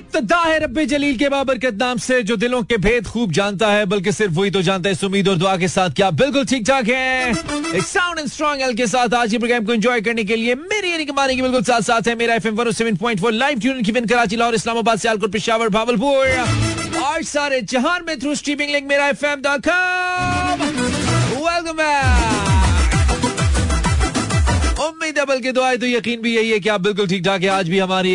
इब्तदा है रब्बे जलील के नाम से, जो दिलों के भेद खूब जानता है, बल्कि सिर्फ़ वही तो जानता है। उम्मीद और दुआ के साथ क्या बिल्कुल ठीक ठाक है। एक साउंड एंड स्ट्रॉन्ग एल के साथ आज के प्रोग्राम को एंजॉय करने के लिए मेरी यानी कमाने की बिल्कुल साथ साथ है। मेरा एफएम 107.4 लाइव ट्यून की कराची, लाहौर, इस्लामाबाद सियालकोट पेशावर भावलपुर। और सारे जहान में through streaming link Mera FM dot com welcome back उम्मीद है बल्कि दुआएँ तो यकीन भी यही है कि आप बिल्कुल ठीक ठाक है। आज भी हमारी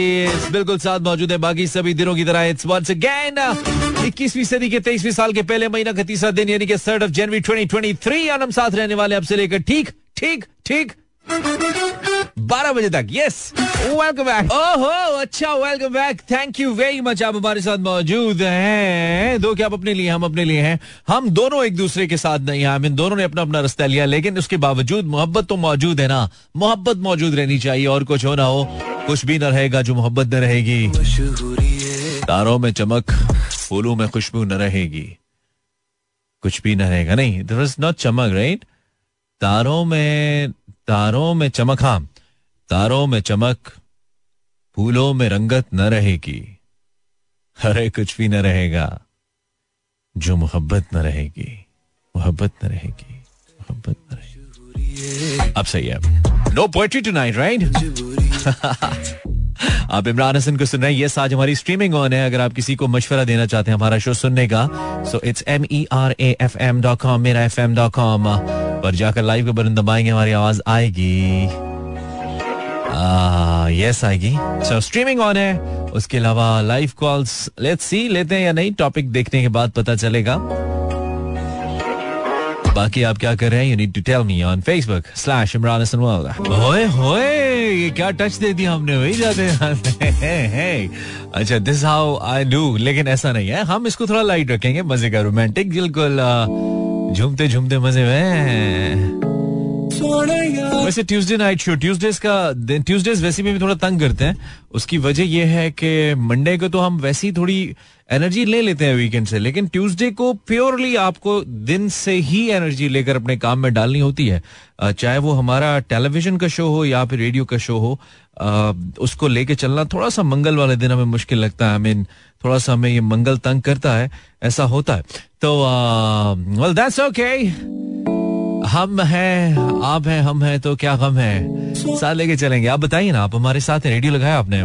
बिल्कुल साथ मौजूद है। बाकी सभी दिनों की तरह इट्स वंस अगेन इक्कीसवीं सदी के, तेईसवीं साल के पहले महीना का तीसरा दिन, यानी कि third of January twenty twenty three और हम साथ रहने वाले आपसे लेकर ठीक ठीक ठीक। बारह बजे तक यस वेलकम बैक ओहो अच्छा welcome back thank you very much आप हमारे साथ मौजूद हैं। दो क्या आप अपने लिए हम अपने लिए हैं। हम दोनों एक दूसरे के साथ नहीं हैं। इन दोनों ने अपना अपना रास्ता लिया लेकिन उसके बावजूद मोहब्बत तो मौजूद है ना। मोहब्बत मौजूद रहनी चाहिए और कुछ हो ना हो कुछ भी ना रहेगा जो मोहब्बत न रहेगी। तारों में चमक फूलों में खुशबू न रहेगी। कुछ भी न रहेगा। नहीं दिस इज़ नॉट चमक राइट तारों में तारों में चमक हाँ तारों में चमक फूलों में रंगत न रहेगी। अरे कुछ भी न रहेगा जो मोहब्बत न रहेगी मोहब्बत न रहेगी मोहब्बत न रहेगी। अब सही है। No poetry tonight right आप इमरान हसन को सुन रहे हैं। ये आज हमारी स्ट्रीमिंग ऑन है। अगर आप किसी को मशवरा देना चाहते हैं हमारा शो सुनने का so it's M E R A F M dot com Mera F M dot com पर जाकर लाइव के बटन दबाएँगे, हमारी आवाज़ आएगी। यस आएगी। सो स्ट्रीमिंग ऑन है। उसके अलावा लाइव कॉल्स लेट्स सी लेते हैं या नहीं टॉपिक देखने के बाद पता चलेगा। बाकी आप क्या कर रहे हैं? You need to tell me on Facebook slash Imran Hasan होए होए, ये क्या टच दे दिया हमने? वही जाते हैं अच्छा दिस हाउ आई डू लेकिन ऐसा नहीं है। हम इसको थोड़ा लाइट रखेंगे, मज़े का रोमांटिक बिल्कुल झूमते झूमते मज़े में। वैसे ट्यूसडे नाइट शो ट्यूसडेज का ट्यूसडेज वैसे भी थोड़ा तंग करते हैं। उसकी वजह यह है कि मंडे को तो हम वैसी थोड़ी एनर्जी ले लेते हैं वीकेंड से, लेकिन ट्यूसडे को प्योरली आपको दिन से ही एनर्जी लेकर अपने काम में डालनी होती है। चाहे वो हमारा टेलीविज़न का शो हो या फिर रेडियो का शो हो उसको लेके चलना थोड़ा सा मंगल वाले दिन हमें मुश्किल लगता है। आई मीन थोड़ा सा हमें ये मंगल तंग करता है, ऐसा होता है। तो वेल दैट्स ओके हम हैं आप हैं हम हैं तो क्या गम है? साथ लेके चलेंगे। आप बताइए ना आप हमारे साथ रेडियो लगाया आपने?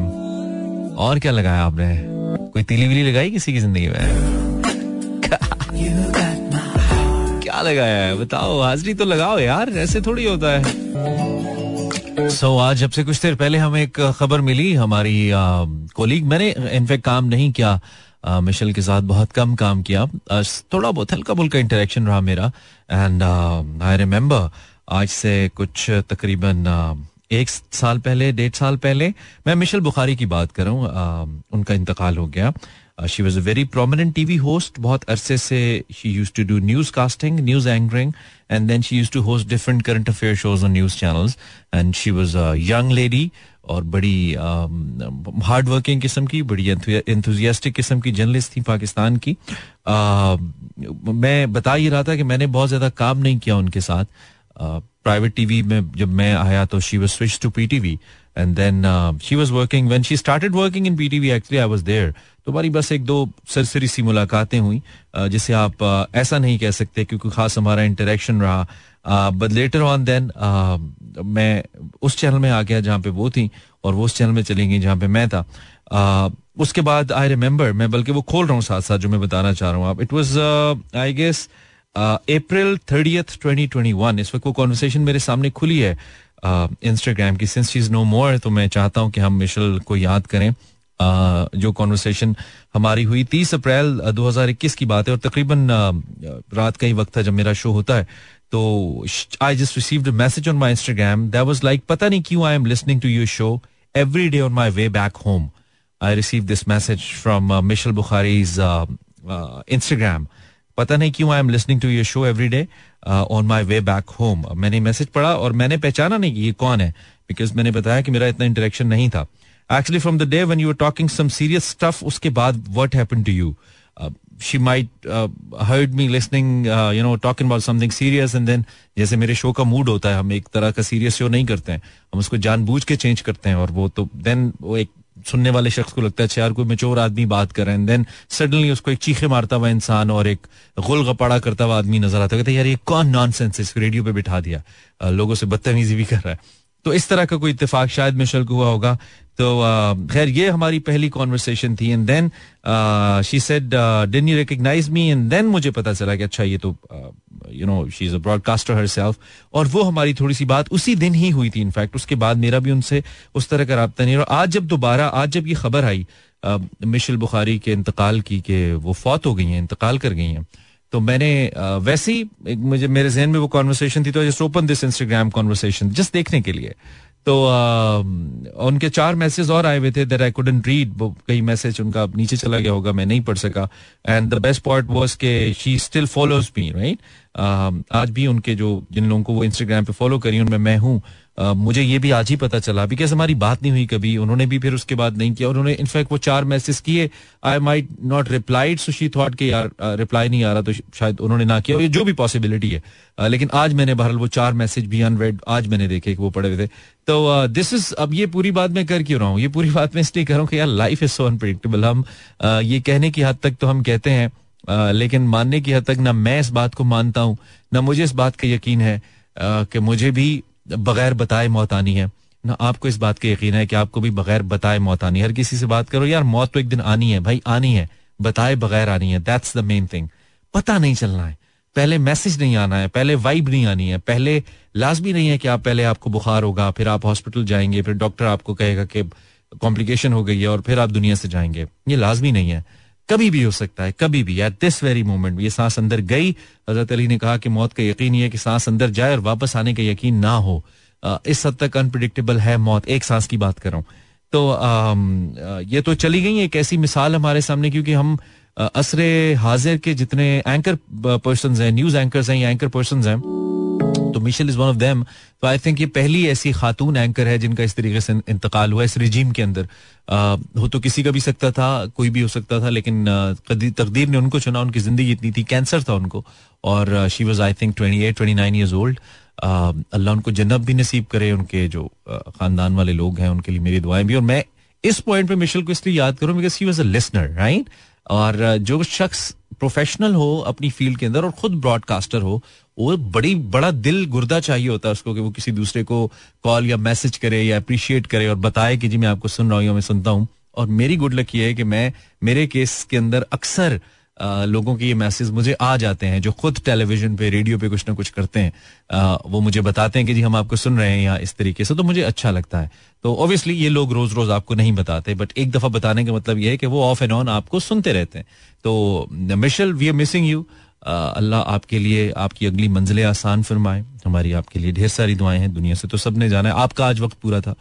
और क्या लगाया आपने? कोई तिली विली लगाई किसी की ज़िंदगी में? क्या लगाया है? बताओ हाजरी तो लगाओ यार ऐसे थोड़ी होता है। सो so, आज जब से कुछ देर पहले हमें एक खबर मिली हमारी कोलीग मैंने इनफेक्ट काम नहीं किया। मिशेल के साथ बहुत कम काम किया। थोड़ा बहुत हल्का बुल्का इंटरेक्शन रहा मेरा। एंड आई रिमेम्बर आज से कुछ तकरीबन एक साल पहले, डेढ़ साल पहले मैं मिशेल बुखारी की बात करूँ। उनका इंतकाल हो गया। She was a very prominent TV host बहुत अरसे से she used to do news casting news anchoring and then she used to host different current affair shows on news channels and she was a young lady और बड़ी hard working किस्म की बड़ी enthusiastic किस्म की जर्नलिस्ट थी पाकिस्तान की। आ, मैं बता ही रहा था कि मैंने बहुत ज़्यादा काम नहीं किया उनके साथ। प्राइवेट टीवी में जब मैं आया तो she was switch to PTV and then she was working when she started working in PTV actually I was there तो हमारी बस एक दो सरसरी सी मुलाकातें हुई जिसे आप ऐसा नहीं कह सकते क्योंकि खास हमारा इंटरेक्शन रहा। बट लेटर ऑन देन मैं उस चैनल में आ गया जहाँ पे वो थी और वो उस चैनल में चली गई जहाँ पे मैं था। Uh, उसके बाद आई रिमेम्बर मैं बल्कि वो खोल रहा हूँ साथ साथ जो मैं बताना चाह रहा हूँ आप। It was I guess April thirtieth twenty twenty one इस वक्त वो कॉन्वर्सेशन मेरे सामने खुली है। इंस्टाग्राम uh, की सिंस चीज़ नो मोर तो मैं चाहता हूँ कि हम मिशल को याद करें। Uh, जो कॉन्वर्सेशन हमारी हुई तीस अप्रैल 2021 की बात है और तकरीबन uh, रात का ही वक्त था जब मेरा शो होता है। तो I just received a message on my Instagram that was like पता नहीं क्यों I am listening to your show every day on my way back home I receive this message from Michelle Bukhari's Instagram पता नहीं क्यों I am listening to your show every day on my way back home मैंने message पढ़ा और मैंने पहचाना नहीं कि ये कौन है बिकॉज़ मैंने बताया कि मेरा इतना इंटरेक्शन नहीं था। Actually from the day one you are talking some serious stuff उसके बाद what happen to you uh, heard me listening uh, you know talking about something serious and then जैसे मेरे शो का मूड होता है हम एक तरह का सीरियस शो नहीं करते हैं। हम उसको जानबूझ के चेंज करते हैं और वो तो देन वो एक सुनने वाले शख्स को लगता है अच्छा यार, कोई मेचोर आदमी बात कर रहे हैं। देन सडनली उसको एक चीखे मारता हुआ इंसान और एक गुल गपाड़ा करता हुआ आदमी नज़र आता है। यार, ये कौन नॉन सेंस रेडियो पे बिठा दिया। लोगों से बदतमीजी भी कर रहा है। तो इस तरह का कोई इतफाक शायद मिशल को हुआ होगा। तो खैर, ये हमारी पहली कॉन्वर्सेशन थी and then she said didn't you recognise me and then मुझे पता चला कि अच्छा ये तो you know she is a broadcaster herself और वो हमारी थोड़ी सी बात उसी दिन ही हुई थी। इनफैक्ट उसके बाद मेरा भी उनसे उस तरह का रबता नहीं और आज जब दोबारा, आज जब ये खबर आई मिशल बुखारी के इंतकाल की कि वो फौत हो गई हैं, इंतकाल कर गई हैं तो मैंने वैसे ही मुझे मेरे जहन में वो कॉन्वर्सेशन थी तो just open this Instagram conversation just देखने के लिए। तो आ, उनके चार मैसेज और आए हुए थे दैट आई कुडंट रीड कई मैसेज उनका नीचे चला गया होगा मैं नहीं पढ़ सका। And the best part was के she still follows me right आज भी उनके जो जिन लोगों को वो इंस्टाग्राम पे फॉलो करी उनमें मैं हूँ। मुझे ये भी आज ही पता चला। बिकॉज़ हमारी बात नहीं हुई कभी, उन्होंने भी फिर उसके बाद नहीं किया। उन्होंने इनफैक्ट वो चार मैसेज किए। I might not replied so she thought कि यार रिप्लाई नहीं आ रहा तो शायद उन्होंने ना किया। जो भी पॉसिबिलिटी है। लेकिन आज मैंने बहरहाल वो चार मैसेज भी अनरेड आज मैंने देखे कि वो पड़े हुए थे। तो दिस इज़ अब ये पूरी बात मैं कर क्यों रहा हूँ? ये पूरी बात मैं इसलिए कर रहा हूँ कि यार लाइफ इज़ सो अनप्रिडिक्टेबल हम ये कहने की हद तक तो हम कहते हैं लेकिन मानने की हद तक ना मैं इस बात को मानता हूँ, ना मुझे इस बात का यकीन है कि मुझे भी बगैर बताए मौत आनी है। ना आपको इस बात का यकीन है कि आपको भी बगैर बताए मौत आनी है। हर किसी से बात करो, यार, मौत तो एक दिन आनी है, भाई, आनी है। बताए बगैर आनी है दैट्स द मेन थिंग पता नहीं चलना है। पहले मैसेज नहीं आना है, पहले वाइब नहीं आनी है, पहले लाजमी नहीं है कि आप पहले आपको बुखार होगा, फिर आप हॉस्पिटल जाएँगे, फिर डॉक्टर आपको कहेगा कि कॉम्प्लिकेशन हो गई है और फिर आप दुनिया से जाएँगे। ये लाजमी नहीं है। कभी भी हो सकता है, कभी भी। एट दिस वेरी मोमेंट ये सांस अंदर गई। हज़रत अली ने कहा कि मौत का यकीन है कि सांस अंदर जाए और वापस आने का यकीन ना हो। इस हद तक अनप्रडिक्टेबल है मौत। एक सांस की बात कर तो ये तो चली गई, एक ऐसी मिसाल हमारे सामने क्योंकि हम असरे हाजिर के जितने एंकर पर्सन हैं न्यूज़ एंकर्स हैं, या एंकर पर्सन हैं। तो Michelle is one of them तो आई थिंक ये पहली ऐसी खातून एंकर है जिनका इस तरीके से इंतकाल हुआ इस रिजीम के अंदर। हो तो किसी का भी सकता था, कोई भी हो सकता था, लेकिन तकदीर ने उनको चुना, उनकी ज़िंदगी इतनी थी कैंसर था उनको। और she was I think twenty eight twenty nine years old Allah उनको जन्नत भी नसीब करे, उनके जो खानदान वाले लोग हैं, उनके लिए मेरी दुआएँ भी। और मैं इस पॉइंट पे मिशेल को इसलिए याद करूँ because he was a listener right और जो शख्स प्रोफेशनल हो अपनी फ़ील्ड के अंदर और खुद ब्रॉडकास्टर हो, वो बड़ी, बड़ा दिल गुर्दा चाहिए होता है उसको कि वो किसी दूसरे को कॉल या मैसेज करे या अप्रिशिएट करे और बताए कि जी मैं आपको सुन रहा हूँ मैं सुनता हूँ। और मेरी गुड लक ये है कि मैं, मेरे केस के अंदर अक्सर लोगों के ये मैसेज मुझे आ जाते हैं, जो खुद टेलीविज़न पे रेडियो पे कुछ ना कुछ करते हैं वो मुझे बताते हैं कि जी हम आपको सुन रहे हैं यहाँ इस तरीके से तो मुझे अच्छा लगता है। तो ऑब्वियसली ये लोग रोज रोज आपको नहीं बताते बट एक दफ़ा बताने का मतलब ये है कि वो ऑफ़ एंड ऑन आपको सुनते रहते हैं। तो Michelle we are missing you Allah आपके लिए आपकी अगली मंजिलें आसान फरमाए, हमारी आपके लिए ढेर सारी दुआएँ हैं दुनिया से तो सबने जाना है। आपका आज वक्त पूरा था।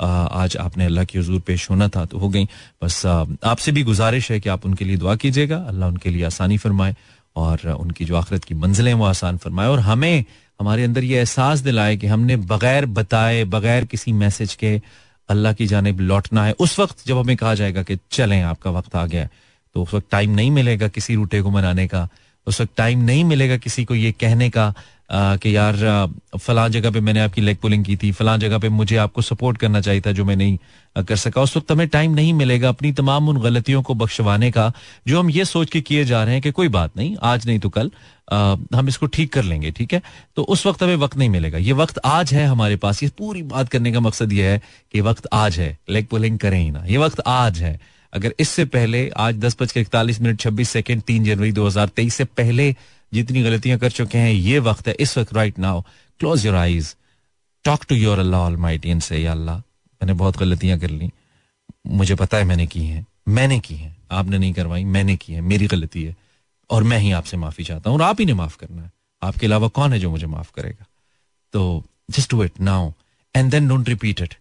आज आपने अल्लाह की हजूर पेश होना था तो हो गई। बस आपसे भी गुजारिश है कि आप उनके लिए दुआ कीजिएगा। अल्लाह उनके लिए आसानी फरमाए और उनकी जो आखिरत की मंजिलें वो आसान फरमाए और हमें, हमारे अंदर ये एहसास दिलाए कि हमने बगैर बताए, बगैर किसी मैसेज के अल्लाह की जानब लौटना है। उस वक्त जब हमें कहा जाएगा कि चलें, आपका वक्त आ गया तो उस वक्त टाइम नहीं मिलेगा किसी रूटे को मनाने का। उस वक्त टाइम नहीं मिलेगा किसी को ये कहने का कि यार फलां जगह पे मैंने आपकी लेग पुलिंग की थी फलां जगह पे मुझे आपको सपोर्ट करना चाहिए था जो मैं नहीं कर सका। उस वक्त हमें टाइम नहीं मिलेगा अपनी तमाम उन गलतियों को बख्शवाने का जो हम ये सोच के किए जा रहे हैं कि कोई बात नहीं आज नहीं तो कल आ, हम इसको ठीक कर लेंगे ठीक है? तो उस वक्त हमें वक्त नहीं मिलेगा। ये वक्त आज है हमारे पास। ये पूरी बात करने का मकसद ये है कि वक्त आज है। लेग पुलिंग करें ही ना। ये वक्त आज है। अगर इससे पहले आज दस बज के इकतालीस मिनट छब्बीस सेकेंड तीन जनवरी दो हज़ार तेईस से पहले जितनी गलतियाँ कर चुके हैं, ये वक्त है इस वक्त right now close your eyes talk to your Allah से अल्लाह मैंने बहुत गलतियाँ कर ली। मुझे पता है मैंने की हैं। मैंने की हैं। आपने नहीं करवाई, मैंने की है। मेरी गलती है। और मैं ही आपसे माफ़ी चाहता हूँ और आप ही ने माफ़ करना है। आपके अलावा कौन है जो मुझे माफ़ करेगा? तो just do it now and then don't repeat it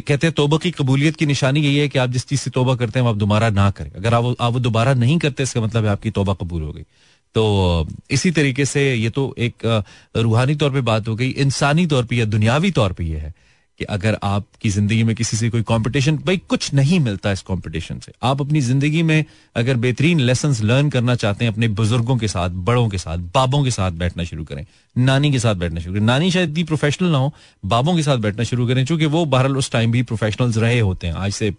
कहते हैं तोबा की कबूलियत की निशानी यही है कि आप जिस चीज़ से तोबा करते हैं, आप दोबारा ना करें। अगर आप आप दोबारा नहीं करते, इसका मतलब है आपकी तोबा कबूल हो गई। तो इसी तरीके से ये तो एक रूहानी तौर पे बात हो गई, इंसानी तौर पे या दुनियावी तौर पे ये है। कि अगर आपकी ज़िंदगी में किसी से कोई कंपटीशन भाई कुछ नहीं मिलता इस कंपटीशन से। आप अपनी ज़िंदगी में अगर बेहतरीन लेसन लर्न करना चाहते हैं, अपने बुज़ुर्गों के साथ, बड़ों के साथ, बाबों के साथ बैठना शुरू करें। नानी के साथ बैठना शुरू करें। नानी शायद इतनी प्रोफेशनल ना हो, बाबों के साथ बैठना शुरू करें चूँकि वो बहरहाल उस टाइम भी प्रोफेशनल्स रहे होते हैं, आज से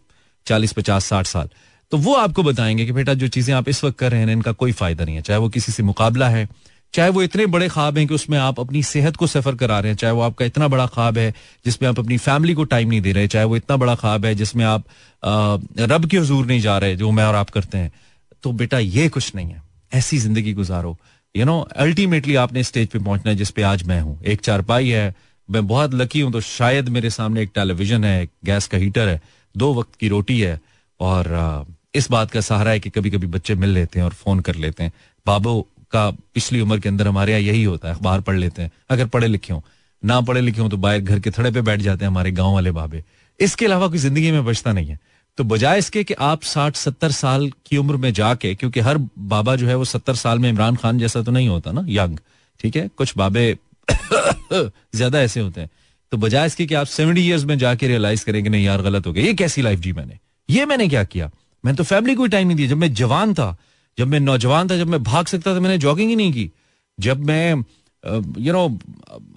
चालीस, पचास, साठ साल। तो वो आपको बताएँगे कि बेटा जो चीज़ें आप इस वक्त कर रहे हैं, इनका कोई फ़ायदा नहीं है। चाहे वो किसी से मुकाबला है चाहे वो इतने बड़े ख्वाब हैं कि उसमें आप अपनी सेहत को सफ़र करा रहे हैं, चाहे वो आपका इतना बड़ा ख्वाब है जिसमें आप अपनी फैमिली को टाइम नहीं दे रहे, चाहे वो इतना बड़ा ख्वाब है जिसमें आप रब के हजूर नहीं जा रहे जो मैं और आप करते हैं। तो बेटा ये कुछ नहीं है। ऐसी ज़िंदगी गुजारो। यू नो अल्टीमेटली आपने स्टेज पे पहुँचना है जिसपे आज मैं हूँ। एक चारपाई है, मैं बहुत लकी हूँ तो शायद मेरे सामने एक टेलीविज़न है, एक गैस का हीटर है, दो वक्त की रोटी है और इस बात का सहारा है कि कभी कभी बच्चे मिल लेते हैं और फ़ोन कर लेते हैं। बाबू का पिछली उम्र के अंदर हमारे यहाँ यही होता है, अखबार पढ़ लेते हैं। अगर पढ़े लिखे हो, ना पढ़े लिखे हो तो बाहर घर के थड़े पे बैठ जाते हैं हमारे गाँव वाले बाबे। इसके अलावा कोई ज़िंदगी में बचता नहीं है। तो बजाय इसके कि आप साठ सत्तर साल की उम्र में जाके, क्योंकि हर बाबा जो है वो सत्तर साल में इमरान खान जैसा तो नहीं होता ना, यंग, ठीक है? कुछ बाबे ज़्यादा ऐसे होते हैं। तो बजाय इसके कि आप सेवेंटी ईयर्स में जाके रियलाइज़ करेंगे नहीं यार, गलत हो गया। ये कैसी लाइफ जी मैंने? ये मैंने क्या किया? मैंने तो फैमिली को टाइम नहीं दिया। जब मैं जवान था जब मैं नौजवान था, जब मैं भाग सकता था, मैंने जॉगिंग ही नहीं की। जब मैं यू नो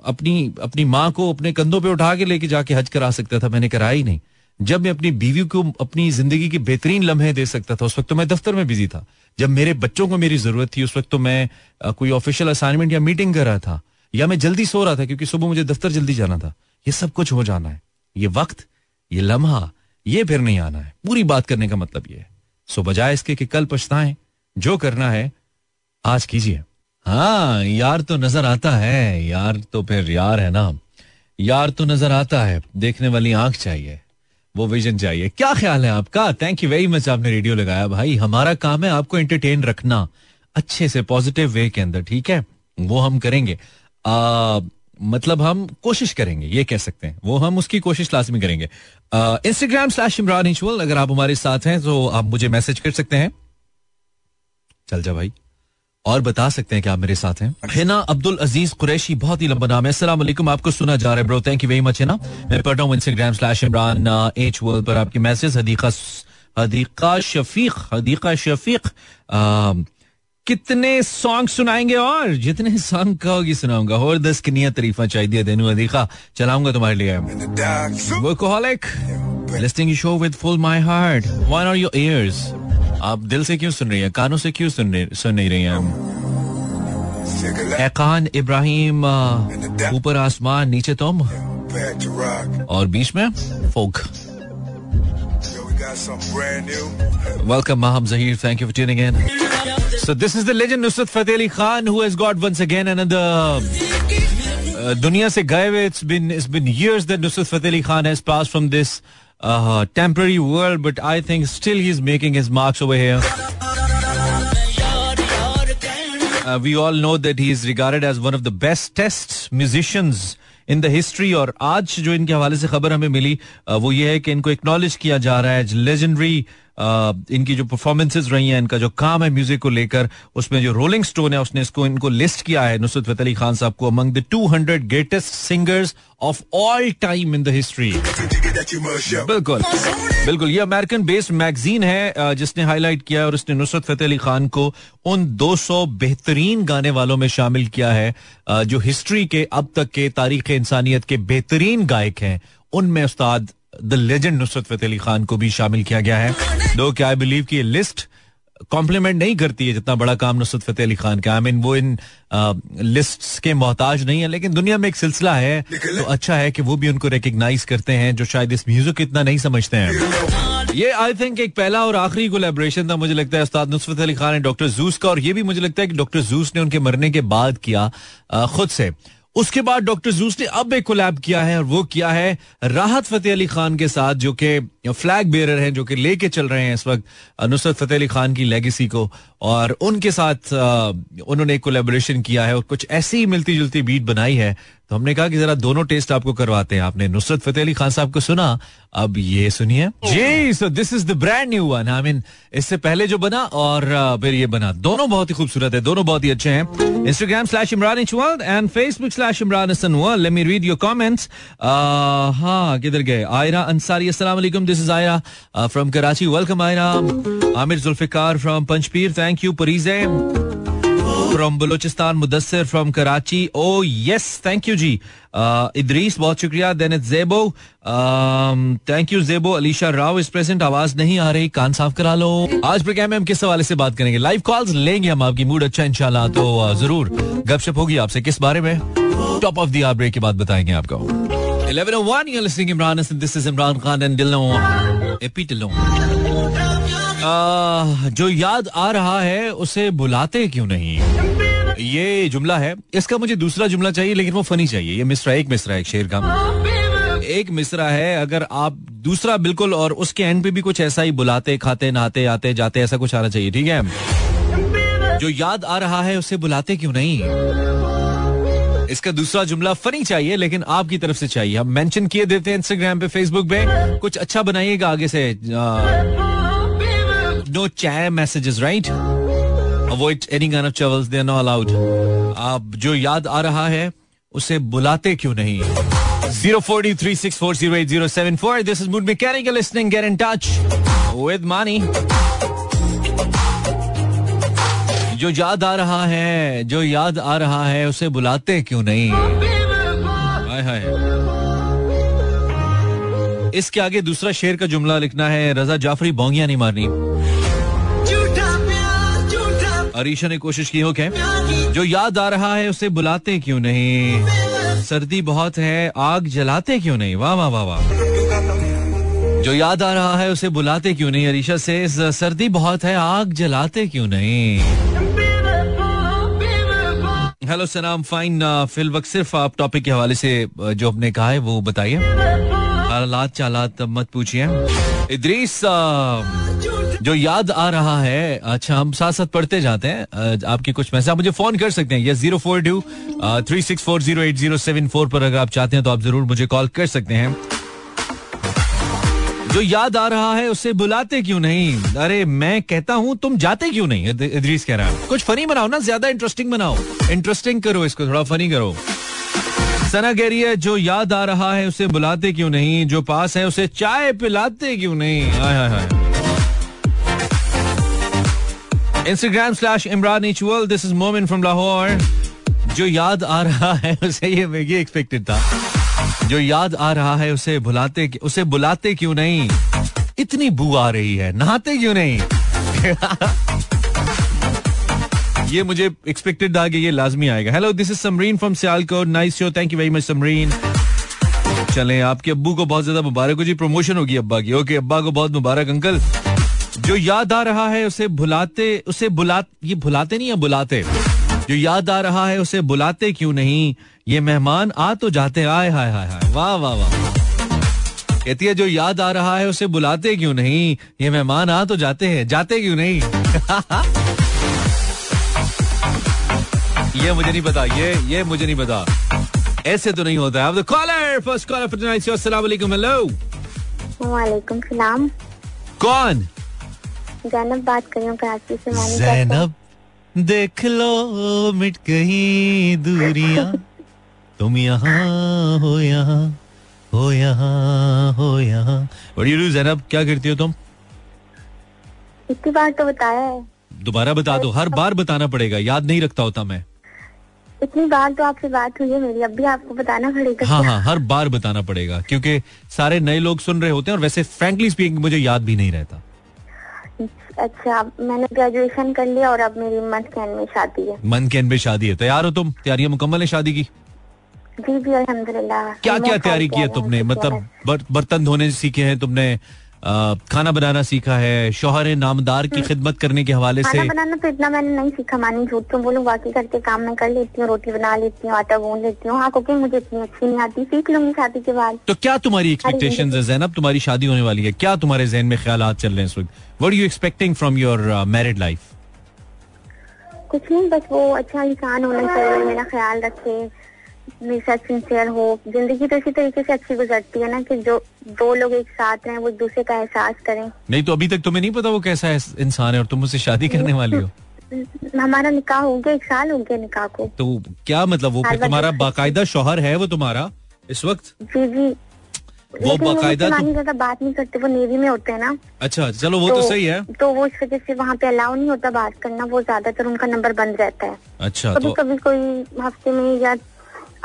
अपनी अपनी माँ को अपने कंधों पे उठा के लेके जाके हज करा सकता था, मैंने कराया ही नहीं। जब मैं अपनी बीवी को, अपनी ज़िंदगी के बेहतरीन लम्हे दे सकता था, उस वक्त तो मैं दफ्तर में बिज़ी था। जब मेरे बच्चों को मेरी ज़रूरत थी, उस वक्त तो मैं कोई ऑफिशियल असाइनमेंट या मीटिंग कर रहा था, या मैं जल्दी सो रहा था, क्योंकि सुबह मुझे दफ्तर जल्दी जाना था। ये सब कुछ हो जाना है। ये वक्त, ये लम्हा, ये फिर नहीं आना है। पूरी बात करने का मतलब ये है। सो बजाय इसके कि कल पछताएँ जो करना है आज कीजिए। हाँ यार तो नज़र आता है। यार तो फिर यार है ना। यार तो नज़र आता है। देखने वाली आँख चाहिए। वो विजन चाहिए। क्या ख्याल है आपका? थैंक यू वेरी मच आपने रेडियो लगाया। भाई हमारा काम है आपको एंटरटेन रखना। अच्छे से पॉजिटिव वे के अंदर ठीक है? वो हम करेंगे। आ, मतलब हम कोशिश करेंगे ये कह सकते हैं। वो हम उसकी कोशिश लाजमी करेंगे। इंस्टाग्राम स्लैश इमरान अगर आप हमारे साथ हैं तो आप मुझे मैसेज कर सकते हैं। चल जा भाई। और बता सकते हैं कि आप मेरे साथ हैं। हिना अब्दुल अज़ीज़ कुरैशी, बहुत ही लंबा नाम है। अस्सलाम वालेकुम, आपको सुना जा रहा है bro thank you very much है ना? मैं पढ़ रहा हूँ Instagram slash Imran H world पर आपकी मैसेज हदीका हदीका शफीक हदीका शफीक कितने सॉन्ग सुनाएँगे और जितने सॉन्ग कहोगी सुनाऊँगा। और दस की तरीफा चाहिए देनु अदीका चलाऊँगा तुम्हारे लिए। Workaholic listening show with full my heart one are your ears आप दिल से क्यों सुन रही हैं? कानों से क्यों सुन सुन नहीं रही हैं एकान इब्राहिम ऊपर आसमान, नीचे तुम? और बीच में folk welcome Maham Zaheer thank you for tuning so this is the legend Nusrat Fateh Ali Khan who has got once again another दुनिया से गए हुए it's been it's been years that Nusrat Fateh Ali Khan has pass from this uh, temporary world but I think still he's making his marks over here. Uh, we all know that he is regarded as one of the best test musicians in the history और आज जो इनके हवाले से खबर हमें मिली वो ये है कि इनको एक्नॉलेज किया जा रहा है लेजेंडरी इनकी जो परफॉर्मेंसेज रही हैं, इनका जो काम है म्यूज़िक को लेकर, उसमें जो रोलिंग स्टोन है, उसने इसको, इनको लिस्ट किया है नुसरत फतेह अली खान साहब को among the 200 greatest singers of all time in the history बिल्कुल। बिल्कुल, ये अमेरिकन बेस्ड मैगजीन है जिसने हाईलाइट किया और उसने नुसरत फतेह अली खान को उन 200 बेहतरीन गाने वालों में शामिल किया है जो हिस्ट्री के, अब तक के तारीख इंसानियत के बेहतरीन गायक हैं। उनमें उस्ताद द लेजेंड नुसरत फतेह अली खान को भी शामिल किया गया है। दो क्या आई बिलीव की लिस्ट कॉम्प्लीमेंट नहीं करती है जितना बड़ा काम नुसरत फतेह अली खान का। आई मीन वो इन लिस्ट के मोहताज नहीं है, लेकिन दुनिया में एक सिलसिला है तो अच्छा है कि वो भी उनको रिकग्नाइज करते हैं, जो शायद इस म्यूज़िक को इतना नहीं समझते हैं। ये आई थिंक एक पहला और आखिरी कोलेबोरेशन था, मुझे लगता है, उस्ताद नुसरत अली खान डॉक्टर जूस का, और ये भी मुझे लगता है कि डॉक्टर जूस ने उनके मरने के बाद किया खुद से। उसके बाद डॉक्टर जूस ने अब एक कोलैब किया है और वो किया है राहत फतेह अली खान के साथ, जो कि फ्लैग बेरर हैं, जो कि लेके चल रहे हैं इस वक्त नुसरत फतेह अली खान की लेगेसी को। और उनके साथ उन्होंने कोलेबोरेशन किया है और कुछ ऐसी मिलती जुलती बीट बनाई है तो हमने कहा कि जरा दोनों टेस्ट आपको करवाते हैं। आपने नुसरत फतेह अली खान साहब को सुना अब ये सुनिए। जी so this is the brand new one I mean इससे पहले जो बना और फिर ये बना। दोनों बहुत ही खूबसूरत है दोनों बहुत ही अच्छे हैं। Instagram slash Imran H world and Facebook slash Imran Hasan let me read your comments हाँ किधर गए? आयरा अंसारी अस्सलाम वालेकुम this is Aira from Karachi. Welcome Aira. Aamir Zulfiqar from Panchpir thank you Parije from Balochistan Mudassir from Karachi oh yes thank you जी इदरीस बहुत शुक्रिया. Then it Jebo thank you Jebo Alisha Rao इस present आवाज़ नहीं आ रही. कान साफ़ करा लो. आज programme में हम किस हवाले से बात करेंगे? लाइव कॉल्स लेंगे हम आपकी. मूड अच्छा इंशाल्लाह. तो uh, ज़रूर. गपशप होगी आपसे. किस बारे में? टॉप ऑफ़ द ब्रेक के बाद बताएँगे आपको. 1101 you're listening Imran this is Imran Khan and Dillon. Epitelo जो याद आ रहा है उसे बुलाते क्यों नहीं? ये जुमला है। इसका मुझे दूसरा जुमला चाहिए लेकिन वो फनी चाहिए। ये मिसरा एक मिसरा एक शेर का। एक मिसरा है अगर आप दूसरा बिल्कुल और उसके एंड पे भी कुछ ऐसा ही बुलाते खाते नहाते आते जाते ऐसा कुछ आना चाहिए ठीक है? जो याद आ रहा है उसे बुलाते क्यों नहीं? इसका दूसरा जुमला फनी चाहिए लेकिन आपकी तरफ़ से चाहिए। हम मेंशन किए देते हैं इंस्टाग्राम पे फेसबुक पे। कुछ अच्छा बनाइएगा आगे से। आ, no chat messages, right? Avoid any kind of troubles. They are not allowed. आप जो याद आ रहा है उसे बुलाते क्यों नहीं forty three six four zero eight zero seven four. This is Mood Mechanical listening. Get in touch with money. जो याद आ रहा है जो याद आ रहा है उसे बुलाते क्यों नहीं हाय हाय इसके आगे दूसरा शेर का जुमला लिखना है रजा जाफरी बोंगिया नहीं मारनी। अरीशा ने कोशिश की हो क्या? जो याद आ रहा है उसे बुलाते क्यों नहीं? सर्दी बहुत है आग जलाते क्यों नहीं? वाह वाह वाह वाह। जो याद आ रहा है उसे बुलाते क्यों नहीं? अरीशा से सर्दी बहुत है आग जलाते क्यों नहीं? हेलो सलाम फाइन। फिल वक्त सिर्फ़ आप टॉपिक के हवाले से जो आपने कहा है वो बताइए। हालात चालात मत पूछिए। इद्रीस जो याद आ रहा है अच्छा हम साथ साथ पढ़ते जाते हैं। आपकी कुछ मैसेज, आप मुझे फ़ोन कर सकते हैं। ये zero four two three six four zero eight zero seven four पर अगर आप चाहते हैं तो आप ज़रूर मुझे कॉल कर सकते हैं। जो याद आ रहा है, उसे बुलाते क्यों नहीं? अरे, मैं कहता हूँ, तुम जाते क्यों नहीं? इद्रीस कह रहा है। कुछ फनी बनाओ ना, ज़्यादा इंटरेस्टिंग बनाओ। इंटरेस्टिंग करो इसको, थोड़ा फनी करो। सना कह रही है, जो याद आ रहा है, उसे बुलाते क्यों नहीं? जो पास है, उसे चाय पिलाते क्यों नहीं? Hi hi hi. Instagram slash Imran H world this is Momin from Lahore जो याद आ रहा है, उसे ये ये एक्सपेक्टेड था। जो याद आ रहा है, उसे बुलाते उसे बुलाते क्यों नहीं? इतनी बू आ रही है, नहाते क्यों नहीं? ये मुझे एक्सपेक्टेड था कि ये लाजमी आएगा। Hello this is Samreen from Sialkot nice show thank you very much Samreen चलें, आपके अब्बू को बहुत ज़्यादा मुबारक हो जी प्रमोशन होगी अब्बा की। ओके अब्बा को बहुत मुबारक अंकल जो याद आ रहा है, उसे बुलाते उसे बुला, ये भुलाते नहीं है बुलाते? जो याद आ रहा है, उसे बुलाते क्यों नहीं? ये मेहमान आ तो जाते आए, हाय हाय हाय। वाह वाह वाह। कहती है, जो याद आ रहा है, उसे बुलाते क्यों नहीं? ये मेहमान आ तो जाते हैं। जाते क्यों नहीं? ये मुझे नहीं पता ये ये मुझे नहीं पता। ऐसे तो नहीं होता है। Caller first caller for tonight अस्सलाम वालेकुम हेलो वालेकुम सलाम। कौन? जैनब बात कर रही हूँ कराची से जैनब देख लो मिट गई दूरिया। तुम यहाँ हो यहाँ हो यहाँ हो यहाँ। बड़ी जैनब? क्या करती हो तुम? इतनी बार तो बताया है। दोबारा बता दो हर बार बताना पड़ेगा याद नहीं रखता होता मैं। इतनी बार तो आपसे बात हुई है मेरी अब भी आपको बताना पड़ेगा हाँ हाँ हर बार बताना पड़ेगा क्योंकि सारे नए लोग सुन रहे होते हैं और वैसे फ्रेंकली स्पीकिंग मुझे याद भी नहीं रहता। अच्छा मैंने ग्रेजुएशन कर लिया और अब मेरी मंथ के में शादी है। मंथ के में शादी है। तैयार हो तुम? तैयारियाँ मुकम्मल है शादी की? जी जी अल्हम्दुलिल्लाह। क्या क्या तैयारी की है तुमने? मतलब बर्तन धोने सीखे हैं तुमने खाना बनाना सीखा है शोहर नामदार की हम्म। खिदमत करने के हवाले से। खाना बनाना तो इतना मैंने नहीं सीखा मानी झूठ तो बोलूँ बाकी करके काम मैं कर लेती हूँ रोटी बना लेती हूँ आटा गूंद लेती हूँ। हाँ कुकिंग मुझे इतनी अच्छी नहीं आती सीख लूँगी शादी के बाद। तो क्या तुम्हारी एक्सपेक्टेशन है जैनब तुम्हारी शादी होने वाली है। क्या तुम्हारे जहन में ख्याल चल रहे हैं इस वक्त? What you expecting from your married life कुछ नहीं बस वो अच्छा इंसान होना चाहिए मेरा ख्याल रखे। मेरे साथ सिंसियर हो। ज़िंदगी तो इसी तरीके से अच्छी गुजरती है ना कि जो दो लोग एक साथ हैं वो एक दूसरे का एहसास करें। नहीं तो अभी तक तुम्हें नहीं पता वो कैसा इंसान है और तुम उससे शादी करने वाली हो? हमारा निकाह हो गया एक साल हो गया निकाह को। तो क्या मतलब वो तुम्हारा बाकायदा शोहर है वो तुम्हारा इस वक्त? जी जी। वो बाकायदा तो... ज़्यादा बात नहीं करते वो नेवी में होते हैं ना। अच्छा चलो वो तो, तो सही है। तो वो इस वजह से वहाँ पे अलाउ नहीं होता बात करना वो ज़्यादातर उनका नंबर बंद रहता है। अच्छा कभी तो... कभी कोई हफ़्ते में या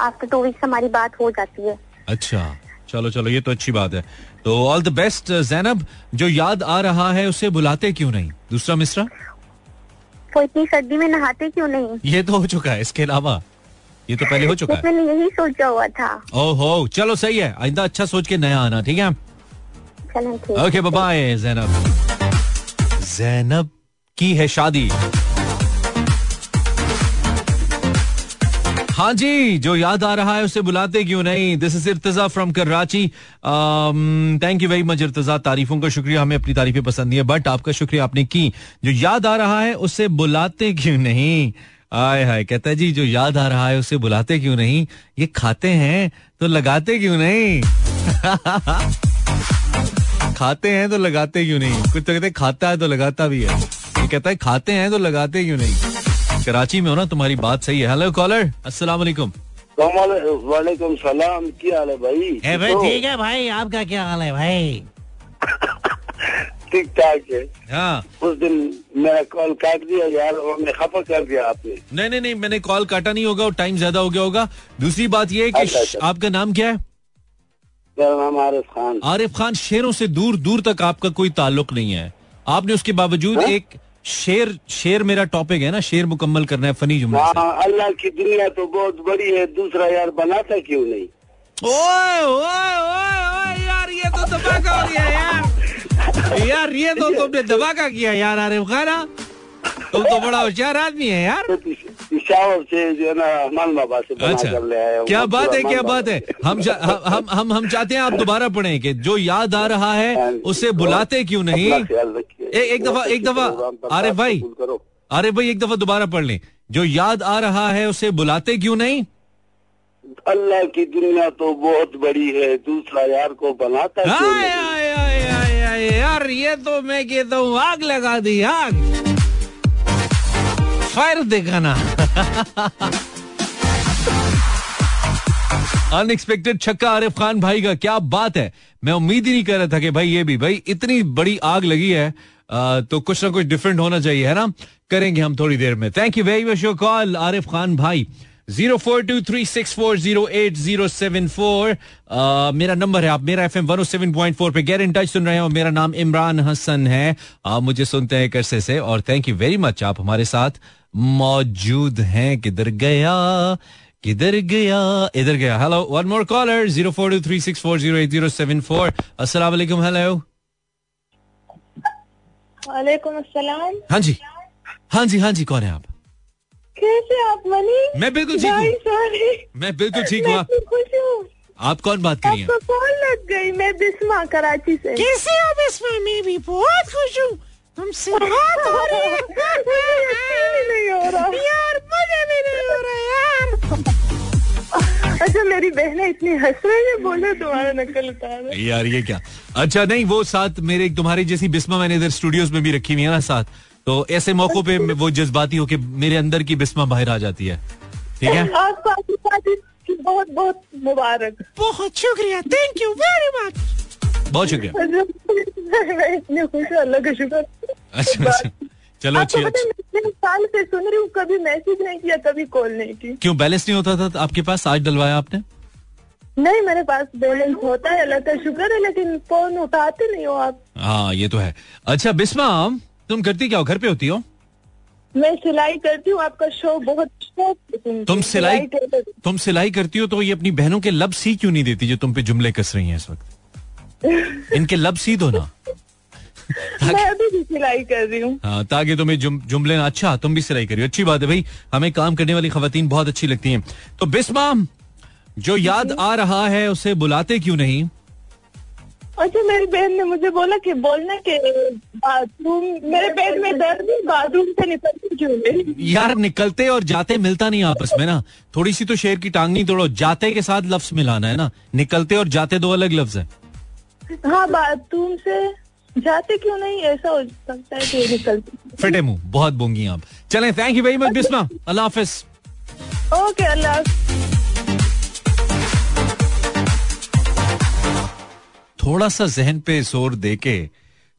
आफ्टर टू वीक्स हमारी बात हो जाती है। अच्छा चलो चलो ये तो अच्छी बात है। तो ऑल द बेस्ट जैनब जो याद आ रहा है उसे बुलाते क्यों नहीं? दूसरा मिश्रा? वो इतनी सर्दी में नहाते क्यों नहीं? ये तो हो चुका है इसके अलावा। ये तो पहले हो चुका है। मैंने यही सोचा हुआ था। ओहो चलो सही है। आइंदा अच्छा सोच के नया आना ठीक है? ओके बाय जैनब जैनब की है शादी। हाँ जी, जो याद आ रहा है उसे बुलाते क्यों नहीं? This is Irtaza from Karachi thank you very much Irtaza तारीफों का शुक्रिया, हमें अपनी तारीफें पसंद नहीं है बट आपका शुक्रिया आपने की। जो याद आ रहा है उसे बुलाते क्यों नहीं? आय हाय, कहता है जी, जो याद आ रहा है उसे बुलाते क्यों नहीं? ये खाते हैं तो लगाते क्यों नहीं? खाते हैं तो लगाते क्यों नहीं? कुछ तो कहते खाता है तो लगाता भी है। ये कहता है, खाते हैं तो लगाते क्यों नहीं? कराची में हो ना तुम्हारी बात सही है। हेलो कॉलर अस्सलाम वालेकुम वालेकुम सलाम क्या हाल है भाई? भाई ठीक है? भाई आपका क्या हाल है भाई? ठीक ठाक है। हाँ। उस दिन मेरा कॉल काट दिया यार और मैं खफा कर दिया आपने। नहीं नहीं नहीं मैंने कॉल काटा नहीं होगा और टाइम ज़्यादा हो गया होगा। दूसरी बात ये है कि अच्छा, अच्छा। आपका नाम क्या है? मेरा नाम आरिफ खान। आरिफ खान शेरों से दूर दूर तक आपका कोई ताल्लुक नहीं है। आपने उसके बावजूद एक शेर शेर मेरा टॉपिक है ना शेर मुकम्मल करना है फनी जुमला हाँ अल्लाह की दुनिया तो बहुत बड़ी है दूसरा यार बनाता क्यों नहीं? ओए ओए ओए ओए यार ये तो धमाका हो गया यार। यार ये तो तुमने धमाका किया यार आरिफ खाना तुम तो बड़ा होशियार आदमी है यार। पिशावर से जो है ना हमान बाबा से अच्छा। क्या बात है क्या बात है। हम हम हम हम चाहते हैं आप दोबारा पढ़े कि जो याद आ रहा है हाँ उसे बुलाते क्यों नहीं? एक दफ़ा एक दफ़ा। अरे भाई। अरे भाई एक दफ़ा दोबारा पढ़ लें। जो याद आ रहा है उसे बुलाते क्यों नहीं? अल्लाह की दुनिया तो बहुत बड़ी है दूसरा यार को बनाता आए, आए, आए, आए, आए, यार ये तो मैं कहता हूँ आग लगा दी आग। फायर दिखाना अनएक्सपेक्टेड छक्का आरिफ खान भाई का क्या बात है। मैं उम्मीद ही नहीं कर रहा था कि भाई ये भी भाई इतनी बड़ी आग लगी है आ, तो कुछ ना कुछ डिफरेंट होना चाहिए है ना? करेंगे हम थोड़ी देर में। Thank you very much your call Arif Khan भाई। Zero four two three six four zero eight zero seven four मेरा नंबर है आप Mera F M one seven point four पे गैर इन टच सुन रहे हो मेरा नाम इमरान हसन है। आप मुझे सुनते हैं करसे से और थैंक यू वेरी मच आप हमारे साथ। मौजूद हैं। किधर गया? किधर गया? इधर गया। Hello one more caller zero four two three six four zero eight zero seven four अस्सलाम वालेकुम हेलो वालेकुम अस्सलाम। हाँ जी। हाँ जी हाँ जी कौन है आप? कैसे आप मनी? मैं बिल्कुल ठीक हूँ। मैं बिल्कुल ठीक हूँ। तो खुश हूँ। आप कौन बात कर रही हैं? कॉल लग गई मैं बिस्मा कराची से। कैसे हो बिस्मा मैं भी बहुत खुश हूँ। तुमसे बात हो रही है। नहीं हो रहा। यार मुझे भी नहीं हो रहा यार। अच्छा मेरी बहनें इतनी हंस रही है बोले तुम्हारा नकल उतार यार ये क्या? अच्छा नहीं वो साथ मेरे तुम्हारी जैसी बिस्मा मैंने इधर स्टूडियोज में भी रखी हुई है ना साथ। तो ऐसे मौकों पे वो जज्बाती हो के मेरे अंदर की बिस्मा बाहर आ जाती है। ठीक है? आपको बहुत बहुत मुबारक। बहुत शुक्रिया थैंक यू वेरी मच बहुत शुक्रिया। इतने खुश अल्लाह का शुक्र। अच्छा अच्छा। चलो अच्छी अच्छी साल से सुन रही हूँ कभी मैसेज नहीं किया कभी कॉल नहीं की। क्यों बैलेंस नहीं होता था आपके पास? आज डलवाया आपने? नहीं मेरे पास बैलेंस होता है अल्लाह का शुक्र है लेकिन फ़ोन उठाते नहीं हो आप। हाँ ये तो है। अच्छा बिस्मा तुम करती क्या हो? घर पे होती हो? मैं सिलाई करती हूँ आपका शो बहुत तुम सिलाई तुम सिलाई करती हो तो ये अपनी बहनों के लब सी क्यों नहीं देती जो तुम पे जुमले कस रही हैं इस वक्त? इनके लब सी दो ना? मैं अभी भी सिलाई कर रही हूँ। हाँ ताकि तुम्हें जुम, जुमले ना अच्छा तुम भी सिलाई करियो। अच्छी बात है भाई हमें काम करने वाली खवतान बहुत अच्छी लगती हैं। तो बिस्मा जो याद आ रहा है उसे बुलाते क्यों नहीं? अच्छा मेरी बहन ने मुझे बोला कि बोलना कि बाथरूम मेरे पेट में दर्द है बाथरूम से निकलती क्यों यार निकलते और जाते मिलता नहीं आपस में ना। थोड़ी सी तो शेर की टांग नहीं तोड़ो। जाते के साथ लफ्ज मिलाना है ना। निकलते और जाते दो अलग लफ्ज है। हाँ बाथरूम से जाते क्यों नहीं? ऐसा हो सकता है कि निकलती फिटे मुँह बहुत बोंगी आप। चलें thank you very much Bisma. Allah Hafiz. Okay Allah थोड़ा सा जहन पे ज़ोर दे के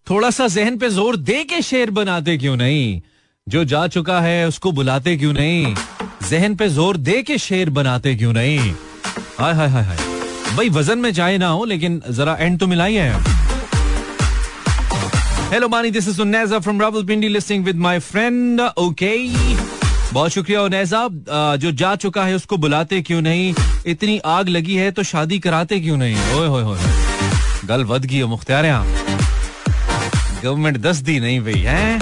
थोड़ा सा जहन पे ज़ोर दे के शेर बनाते क्यों नहीं? जो जा चुका है उसको बुलाते क्यों नहीं? जहन पे ज़ोर दे के शेर बनाते क्यों नहीं? हाय हाय हाय हाय। भाई वज़न में जाए ना हो लेकिन जरा एंड तो मिलाइए हेलो मानी this is Unaiza from Rawalpindi listening with my friend okay बहुत शुक्रिया उन्नैजा अ, जो जा चुका है उसको बुलाते क्यों नहीं? इतनी आग लगी है तो शादी कराते क्यों नहीं? ओए होए होए गल वध गई है मुख्तार गवर्नमेंट दस दी नहीं भाई है?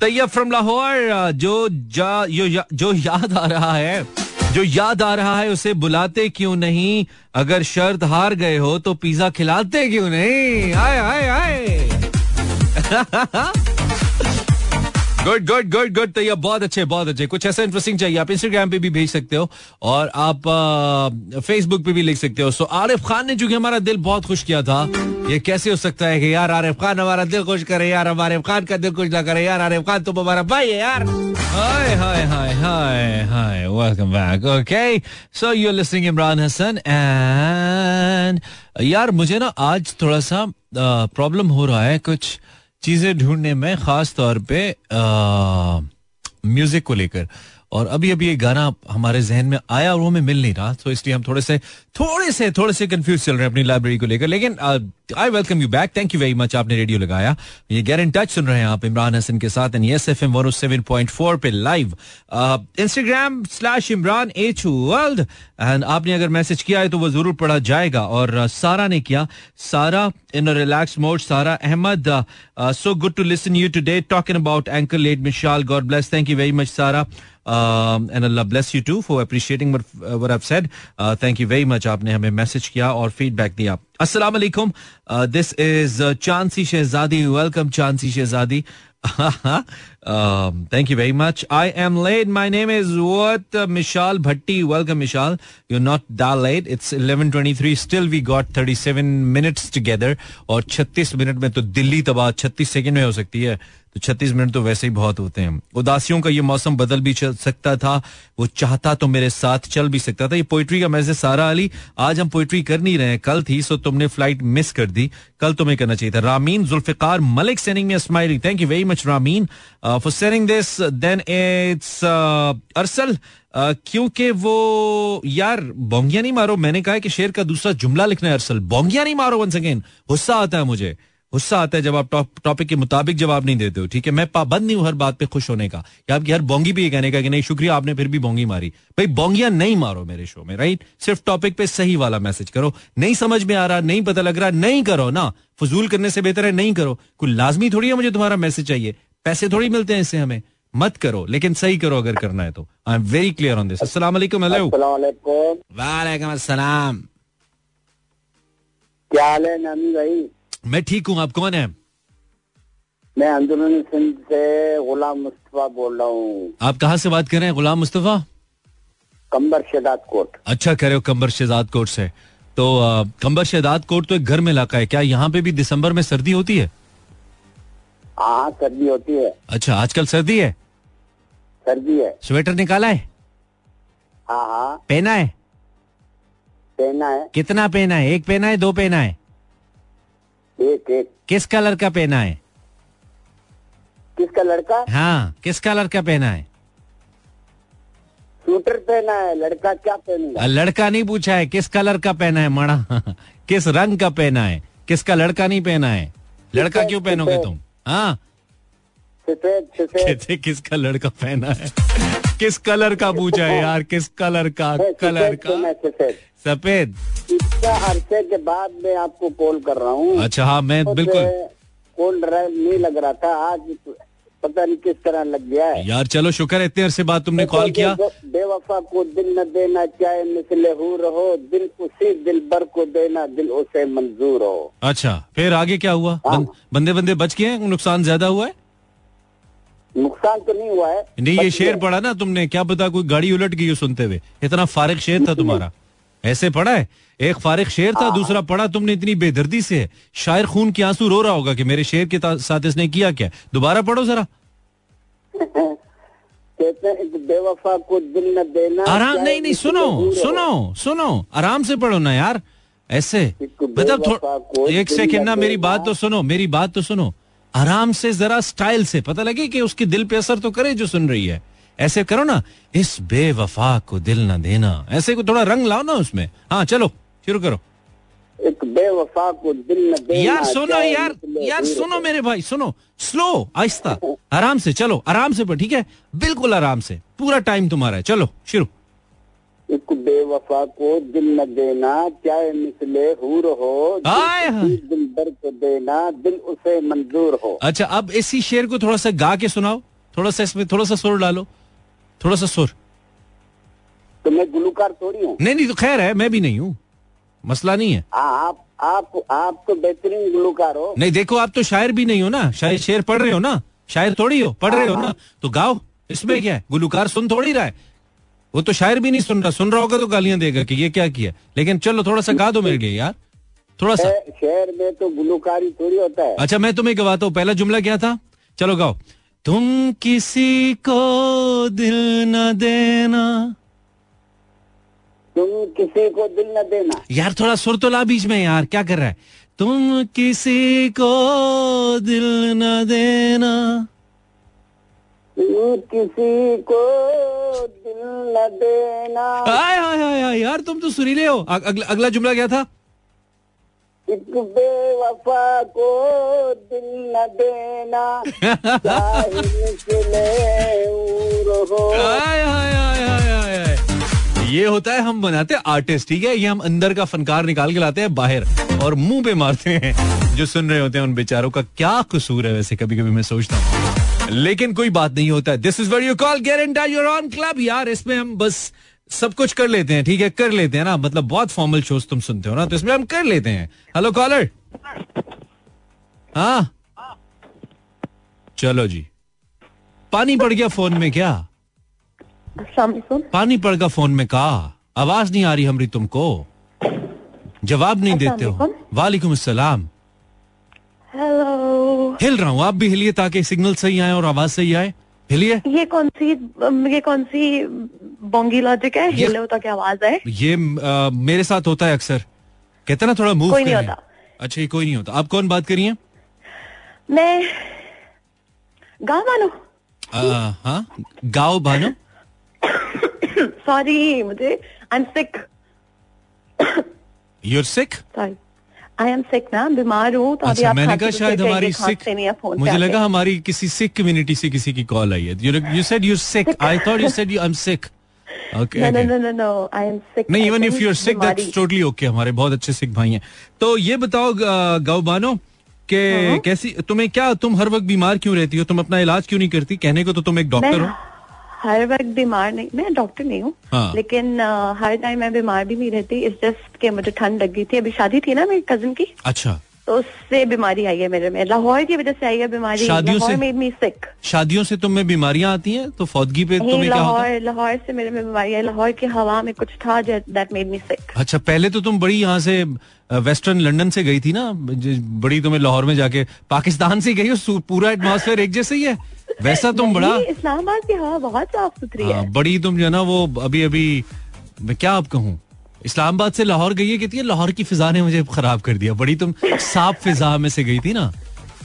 तैयब फ्रॉम लाहौर जो जा यो, या, जो याद आ रहा है जो याद आ रहा है उसे बुलाते क्यों नहीं? अगर शर्त हार गए हो तो पिज्जा खिलाते क्यों नहीं? आए आए आए। गुड गुड गुड गुड तो ये बहुत अच्छे बहुत अच्छे। कुछ ऐसा इंटरेस्टिंग चाहिए, आप इंस्टाग्राम पे भी भेज सकते हो और आप फेसबुक पे भी लिख सकते हो। सो आरिफ खान ने चूँकि हमारा दिल बहुत खुश किया था, ये कैसे हो सकता है कि यार आरिफ खान हमारा दिल खुश करे, यार हम आरिफ खान का दिल खुश ना करे, यार आरिफ खान तुम हमारा भाई है यार। यार मुझे ना आज थोड़ा सा प्रॉब्लम हो रहा है कुछ चीज़ें ढूँढने में खास तौर पे म्यूज़िक को लेकर। और अभी अभी ये गाना हमारे जहन में आया और वो हमें मिल नहीं रहा तो इसलिए हम थोड़े से थोड़े से थोड़े से कंफ्यूज चल रहे हैं अपनी लाइब्रेरी को लेकर। लेकिन I welcome you back thank you very much आपने रेडियो लगाया। ये गेट इन टच सुन रहे हैं आप इमरान हसन के साथ and yes F M one seven point four पे live Instagram slash Imran H world and आपने अगर मैसेज किया है तो वो ज़रूर पढ़ा जाएगा। और uh, सारा ने किया। सारा in relax mode Sara Ahmed so good to listen you today talking about anchor late Mishal God bless thank you very much Sara. Um, for appreciating what, uh, what I've said. Uh, thank you very much. आपने हमें message किया और feedback दिया अस्सलाम वालेकुम this is Chansi Shahzadi welcome Chansi Shahzadi um, thank you very much. I am late. My name is what? Uh, Mishal Bhatti. Welcome, Mishal. You're not that late. It's 11:23. Still, we got 37 minutes together. और 36 minute में तो दिल्ली तबाह 36 second में हो सकती है तो 36 minute तो वैसे ही बहुत होते हैं। उदासियों का ये मौसम बदल भी सकता था। वो चाहता तो मेरे साथ चल भी सकता था। ये पोइट्री का मैसेज सारा अली, आज हम पोइट्री कर नहीं रहे हैं। कल थी सो तुमने फ़्लाइट मिस कर दी। कल तुम्हें करना चाहिए था। रामीन जुल्फिकार मलिक सेनिंग में smiling thank you very much Rameen for sending this then it's Arsal क्योंकि वो, यार, बोंगिया नहीं मारो। मैंने कहा कि शेर का दूसरा जुमला लिखना है, अरसल। बोंगिया नहीं मारो वंस अगेन गुस्सा आता है मुझे। गुस्सा आता है जब आप टॉपिक के मुताबिक जवाब नहीं देते हो ठीक है? मैं पाबंद नहीं हूँ हर बात पे खुश होने का। या आपकी हर बोंगी भी ये कहने का कि नहीं शुक्रिया आपने फिर भी बोंगी मारी। भाई बोंगिया नहीं मारो मेरे शो में राइट सिर्फ़ टॉपिक पे सही वाला मैसेज करो। नहीं समझ में आ रहा नहीं पता लग रहा नहीं करो ना। फजूल करने से बेहतर है नहीं करो। कोई लाजमी थोड़ी है मुझे तुम्हारा मैसेज चाहिए? पैसे थोड़ी मिलते हैं इससे हमें। मत करो लेकिन सही करो अगर करना है तो। I am very clear on this. अस्सलाम वालेकुम हेलो वालेकुम अस्सलाम। क्या हाल है नामी भाई? मैं ठीक हूँ आप कौन है? मैं अंदरून सिंध से गुलाम मुस्तफ़ा बोल रहा हूँ। आप कहाँ से बात कर रहे हैं गुलाम मुस्तफ़ा? कंबर शहदाद कोट। अच्छा कह रहे हो कंबर शहजाद कोट से। तो आ, कंबर शहदाद कोट तो एक गर्म इलाका है क्या यहाँ पे भी दिसंबर में सर्दी होती है हाँ सर्दी होती है। अच्छा आजकल सर्दी है? सर्दी है। स्वेटर निकाला है? हाँ हाँ। पहना है? पहना है। कितना पहना है? एक पहना है दो पहना है? एक एक। किस कलर का पहना है? किसका लड़का हाँ किस कलर का पहना है? स्वेटर पहना है लड़का क्या पहनेगा? लड़का नहीं पूछा है किस कलर का पहना है मड़ा किस रंग का पहना है? किसका लड़का नहीं पहना है? लड़का क्यों पहनोगे तुम? हाँ। किसका लड़का पहना है? किस कलर का पूछा है यार? किस कलर का? कलर का? सफ़ेद। इतना अरसे के बाद मैं आपको कॉल कर रहा हूँ। अच्छा हाँ मैं बिल्कुल। कॉल नहीं लग रहा था। आज पता नहीं किस तरह लग गया है। यार चलो शुक्र है इतने अरसे बाद तुमने कॉल किया। बेवफा को दिल न देना चाहे मिसले हूँ रहो। दिल उसी दिल भर को देना दिल उसे मंजूर हो। अच्छा फिर आगे क्या हुआ? हाँ। बंदे बंदे बच गए नुकसान ज़्यादा हुआ है? नुकसान तो नहीं हुआ है नहीं ये शेर। पढ़ा ना तुमने क्या पता कोई गाड़ी उलट गई सुनते हुए। इतना फारिग शेर था तुम्हारा। ऐसे पढ़ा है? एक फारिग शेर हाँ। था दूसरा पढ़ा तुमने इतनी बेदर्दी से। है शायर खून के आँसू रो रहा होगा कि मेरे शेर के साथ इसने किया क्या? दोबारा पढ़ो जरा। कहते हैं बेवफा को दिल न देना आराम नहीं नहीं सुनो सुनो सुनो आराम से पढ़ो ना यार। ऐसे मतलब एक सेकंड ना मेरी बात तो सुनो मेरी बात तो सुनो। आराम से जरा स्टाइल से। पता लगे कि उसके दिल पे असर तो करे जो सुन रही है। ऐसे करो ना इस बेवफा को दिल न देना। ऐसे को थोड़ा रंग लाओ ना उसमें। हाँ चलो शुरू करो। एक बेवफा को दिल न देना यार सुनो यार यार सुनो मेरे भाई सुनो। स्लो आहिस्ता। आराम से चलो आराम से पढ़ ठीक है? बिल्कुल आराम से। पूरा टाइम तुम्हारा है। चलो शुरू। एक बेवफा को दिल न देना चाहे मिसले हूर हो दिल भर को देना दिल उसे मंजूर हो। अच्छा अब इसी शेर को थोड़ा सा गा के सुनाओ। थोड़ा सा इसमें थोड़ा सा सुर डालो। थोड़ा सा सुर। तो मैं गुलूकार थोड़ी हूँ? नहीं नहीं तो खैर है मैं भी नहीं हूँ। मसला नहीं है। आ, आप आप आप तो बेहतरीन गुलूकार हो। नहीं देखो आप तो शायर भी नहीं हो ना। शायर शेर पढ़ रहे हो ना। शायर थोड़ी हो पढ़ रहे हो ना। तो गाओ इसमें क्या है? गुलूकार सुन थोड़ी रहा है। वो तो शायर भी नहीं सुन रहा। सुन रहा होगा तो गालियाँ देगा कि ये क्या किया? लेकिन चलो थोड़ा सा गा दो मेरे लिए यार। थोड़ा सा। शहर में तो गुलूकारी थोड़ी होता है। अच्छा मैं तुम्हें गवाता हूँ पहला जुमला क्या था? चलो गाओ। तुम किसी को दिल न देना। तुम किसी को दिल न देना। यार थोड़ा सुर तो ला बीच में यार। क्या कर रहा है? तुम किसी को दिल न देना। किसी को दिल न देना। हाय हाय हाय यार तुम तो सुरीले हो। अग, अगला अगला जुमला क्या था? एक बेवफा को दिल न देना। हाय हाय हाय हाय ये होता है हम बनाते हैं आर्टिस्ट ठीक है? ये हम अंदर का फनकार निकाल के लाते हैं बाहर और मुँह पे मारते हैं जो सुन रहे होते हैं उन बेचारों का क्या कसूर है वैसे कभी कभी मैं सोचता हूँ। लेकिन कोई बात नहीं होता। This is where you call गारंटा your on club यार इसमें हम बस सब कुछ कर लेते हैं ठीक है? कर लेते हैं ना? मतलब बहुत फॉर्मल शोज़ तुम सुनते हो ना? तो इसमें हम कर लेते हैं। हेलो कॉलर हाँ? चलो जी। पानी पड़ गया फ़ोन में क्या? पानी पड़ गया फ़ोन में कहा? आवाज़ नहीं आ रही हमरी तुमको। जवाब नहीं देते हो। वालेकुम अस्सलाम। हेलो हिल रहा हूँ। आप भी हिलिए ताकि सिग्नल सही आए और आवाज़ सही आए। हिलिए। ये कौन सी ये कौन सी बोंगी लॉजिक है? हिले तो क्या आवाज़ है ये आ, मेरे साथ होता है अक्सर। कहते ना थोड़ा मूव कोई नहीं होता। अच्छा ये कोई नहीं होता। आप कौन बात करिए? मैं गाँव मानो हाँ? गाँव भानो सॉरी मुझे I am sick your sick sorry I am sick ना बीमार हूँ तो अच्छा मैंने कहा शायद हमारी है मुझे लगा हमारी किसी सिख कम्युनिटी से किसी की कॉल आई है। You said you sick I thought you said you I am sick. नहीं even if sick that's totally okay हमारे बहुत अच्छे सिख भाई हैं। तो ये बताओ ग- गौबानो के कैसी तुम्हें क्या तुम हर वक्त बीमार क्यों रहती हो? तुम अपना इलाज क्यों नहीं करती? कहने को तो तुम एक डॉक्टर हो। हर वक्त बीमार नहीं मैं डॉक्टर नहीं हूँ हाँ। लेकिन अ, हर टाइम मैं बीमार भी नहीं रहती। इस जस्ट के मुझे ठंड लग गई थी। अभी शादी थी ना मेरी कज़न की अच्छा। तो उससे बीमारी आई है मेरे में। लाहौर की वजह से आई है बीमारी। लाहौर? मेड मी सिक शादियों से तुम्हें बीमारियाँ आती हैं? तो फौदगी पे तुम्हें लाहौर लाहौर से मेरे में बीमारी है लाहौर की हवा में कुछ था दैट मेड मी सिक अच्छा पहले तो तुम बड़ी यहाँ से वेस्टर्न लंदन से गई थी ना? बड़ी तुम्हें लाहौर में जाके पाकिस्तान से गई हो? पूरा एटमॉस्फेयर एक जैसे ही है? वैसा तुम बड़ा इस्लामाबाद की हवा बहुत साफ़ सुथरी है हाँ, बड़ी तुम जो है ना वो अभी अभी मैं क्या आप कहूँ? इस्लामाबाद से लाहौर गई है कहती है लाहौर की फिजा ने मुझे खराब कर दिया। बड़ी तुम साफ़ फिजा में से गई थी ना।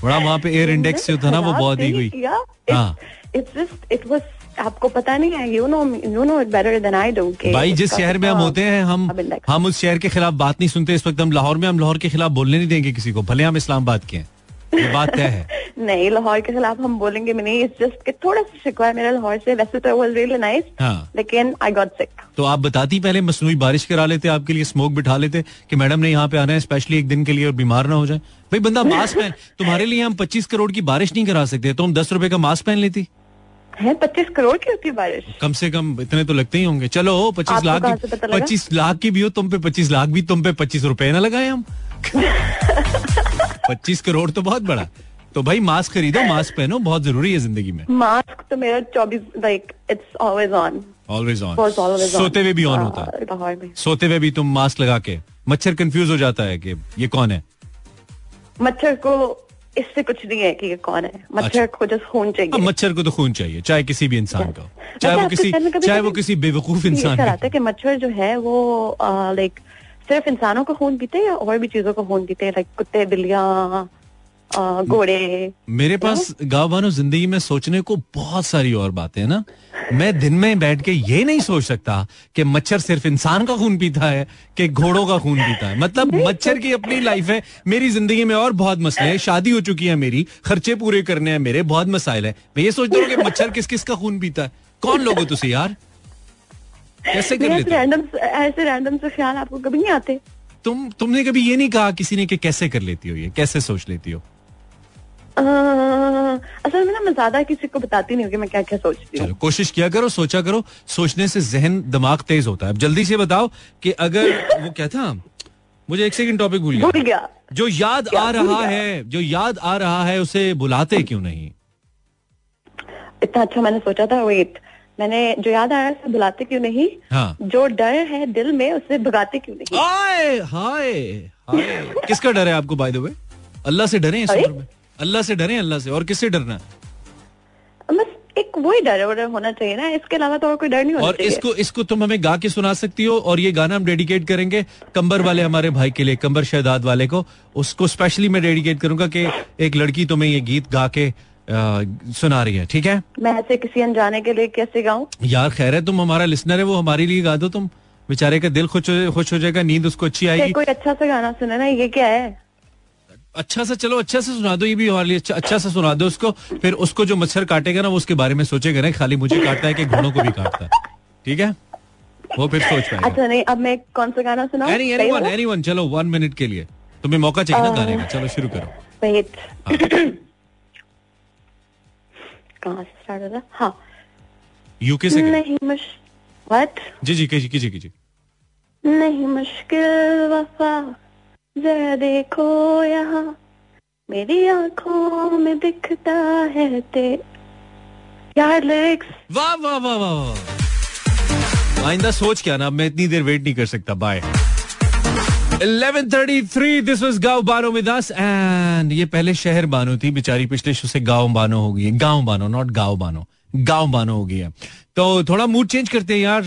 बड़ा वहाँ पे एयर इंडेक्स जो था ना वो बहुत ही गई हाँ। इट्स जस्ट इट वाज आपको पता नहीं है you know you know it better than I do भाई जिस शहर में हम होते हैं हम हम उस शहर के खिलाफ बात नहीं सुनते इस वक्त हम लाहौर में हम लाहौर के खिलाफ बोलने नहीं देंगे किसी को भले हम इस्लामाबाद के हैं। ये बात तय है। नहीं लाहौर के खिलाफ हम बोलेंगे भी नहीं। इट्स जस्ट कि थोड़ा सा शिकवा है मेरा लाहौर से। वैसे तो वाज रियली नाइस हाँ। लेकिन आई गॉट सिक तो आप बताती पहले मसनूई बारिश करा लेते आपके लिए स्मोक बिठा लेते कि मैडम ने यहाँ पे आना है स्पेशली एक दिन के लिए और बीमार ना हो जाए। भाई बंदा मास्क पहन तुम्हारे लिए हम पच्चीस करोड़ की बारिश नहीं करा सकते तो हम दस रुपए का मास्क पहन लेती। है पच्चीस करोड़ की होती बारिश? कम से कम इतने तो लगते ही होंगे। चलो पच्चीस लाख? पच्चीस लाख की भी हो तुम पे पच्चीस लाख भी तुम पे पच्चीस रुपए ना लगाए हम। पच्चीस करोड़ तो बहुत बड़ा। तो भाई मास्क खरीदो मास्क पहनो बहुत ज़रूरी है ज़िंदगी में। मास्क तो मेरा चौबीस like it's always on always on. सोते हुए भी ऑन हाँ, होता है। सोते हुए भी तुम मास्क लगा के। मच्छर कंफ्यूज हो जाता है कि ये कौन है? मच्छर को इससे कुछ नहीं है कि ये कौन है। मच्छर अच्छा। को जस्ट खून चाहिए। मच्छर को तो खून चाहिए चाहे किसी भी इंसान का चाहे वो किसी चाहे वो किसी बेवकूफ़ इंसान का है कि मच्छर जो है वो लाइक सिर्फ़ इंसानों का खून पीते हैं या और भी चीज़ों का खून पीते हैं? लाइक कुत्ते बिल्लियाँ घोड़े मेरे पास गाँव वालों ज़िंदगी में सोचने को बहुत सारी और बातें हैं ना। मैं दिन में बैठ के ये नहीं सोच सकता कि मच्छर सिर्फ़ इंसान का खून पीता है कि घोड़ों का खून पीता है। मतलब मच्छर की अपनी लाइफ है। मेरी ज़िंदगी में और बहुत मसले हैं। शादी हो चुकी है मेरी खर्चे पूरे करने हैं मेरे बहुत मसाइल है। मैं ये सोचता हूँ कि मच्छर किस किस का खून पीता है? कौन लोग तुसी यार? कैसे कर लेते रैंडम ऐसे रैंडम से ख्याल आपको कभी नहीं आते? तुम तुमने कभी ये नहीं कहा किसी ने कि कैसे कर लेती हो ये? कैसे सोच लेती हो? असल में ना मैं ज़्यादा किसी को बताती नहीं हूँ कि मैं क्या क्या सोचती हूँ। कोशिश किया करो सोचा करो सोचने से जहन दिमाग तेज होता है। अब जल्दी से बताओ कि अगर वो क्या था? मुझे एक सेकंड टॉपिक भूल गया। जो याद आ रहा है जो याद आ रहा है उसे बुलाते क्यों नहीं? इतना अच्छा मैंने सोचा था वेट मैंने जो याद आया उसे बुलाते क्यों नहीं? हाँ। जो डर है दिल में उसे भगाते क्यों नहीं? हाय हाय। किसका डर है आपको बाय द वे अल्लाह से डरे इस उम्र में। अल्लाह से डरे अल्लाह से। और किससे डरना बस एक वही डर होना चाहिए ना। इसके अलावा तो और कोई डर नहीं होना और चाहिए। इसको इसको तुम हमें गा के सुना सकती हो और ये गाना हम डेडिकेट करेंगे कंबर वाले हमारे भाई के लिए कंबर शहदाद वाले को। उसको स्पेशली मैं डेडिकेट करूँगा कि एक लड़की तुम्हें ये गीत गा के सुना रही है ठीक है? मैं ऐसे किसी अनजाने के लिए कैसे गाऊं? यार खैर है तुम हमारा लिसनर है वो हमारे लिए गा दो तुम। बेचारे का दिल खुश खुश हो जाएगा नींद उसको अच्छी आएगी। कोई अच्छा सा गाना सुने ना ये क्या है? अच्छा सा चलो अच्छा से सुना दो ये भी हमारे लिए अच्छा, अच्छा सा सुना दो उसको। फिर उसको जो मच्छर काटेगा ना वो उसके बारे में सोचेगा ना खाली मुझे काटता है कि घोड़ों को भी काटता है। ठीक है? वो फिर सोच पाएगा। अच्छा नहीं अब मैं कौन सा गाना सुनाऊं? एनी सही एनीवन वाला? एनीवन चलो वन मिनट के लिए। तुम्हें मौका चाहिए ना गाने का। चलो शुरू करो. कहाँ से स्टार्ट हो। रहा हाँ यूके से नहीं व्हाट जी जी कीजिए कीजिए कीजिए। नहीं मुश्किल वफा जरा देखो यहाँ। मेरी आँखों में दिखता है ते यार लिरिक्स वाह वाह वाह वाह वाह आइंदा सोच क्या ना मैं इतनी देर वेट नहीं कर सकता बाय 11:33 दिस वाज गाँव बानो विद अस एंड ये पहले शहर बानो थी, बेचारी पिछले शो से गाँव बानो हो गई है। गाँव बानो नॉट गाँव बानो। गाँव बानो हो गई है। तो थोड़ा मूड चेंज करते हैं यार।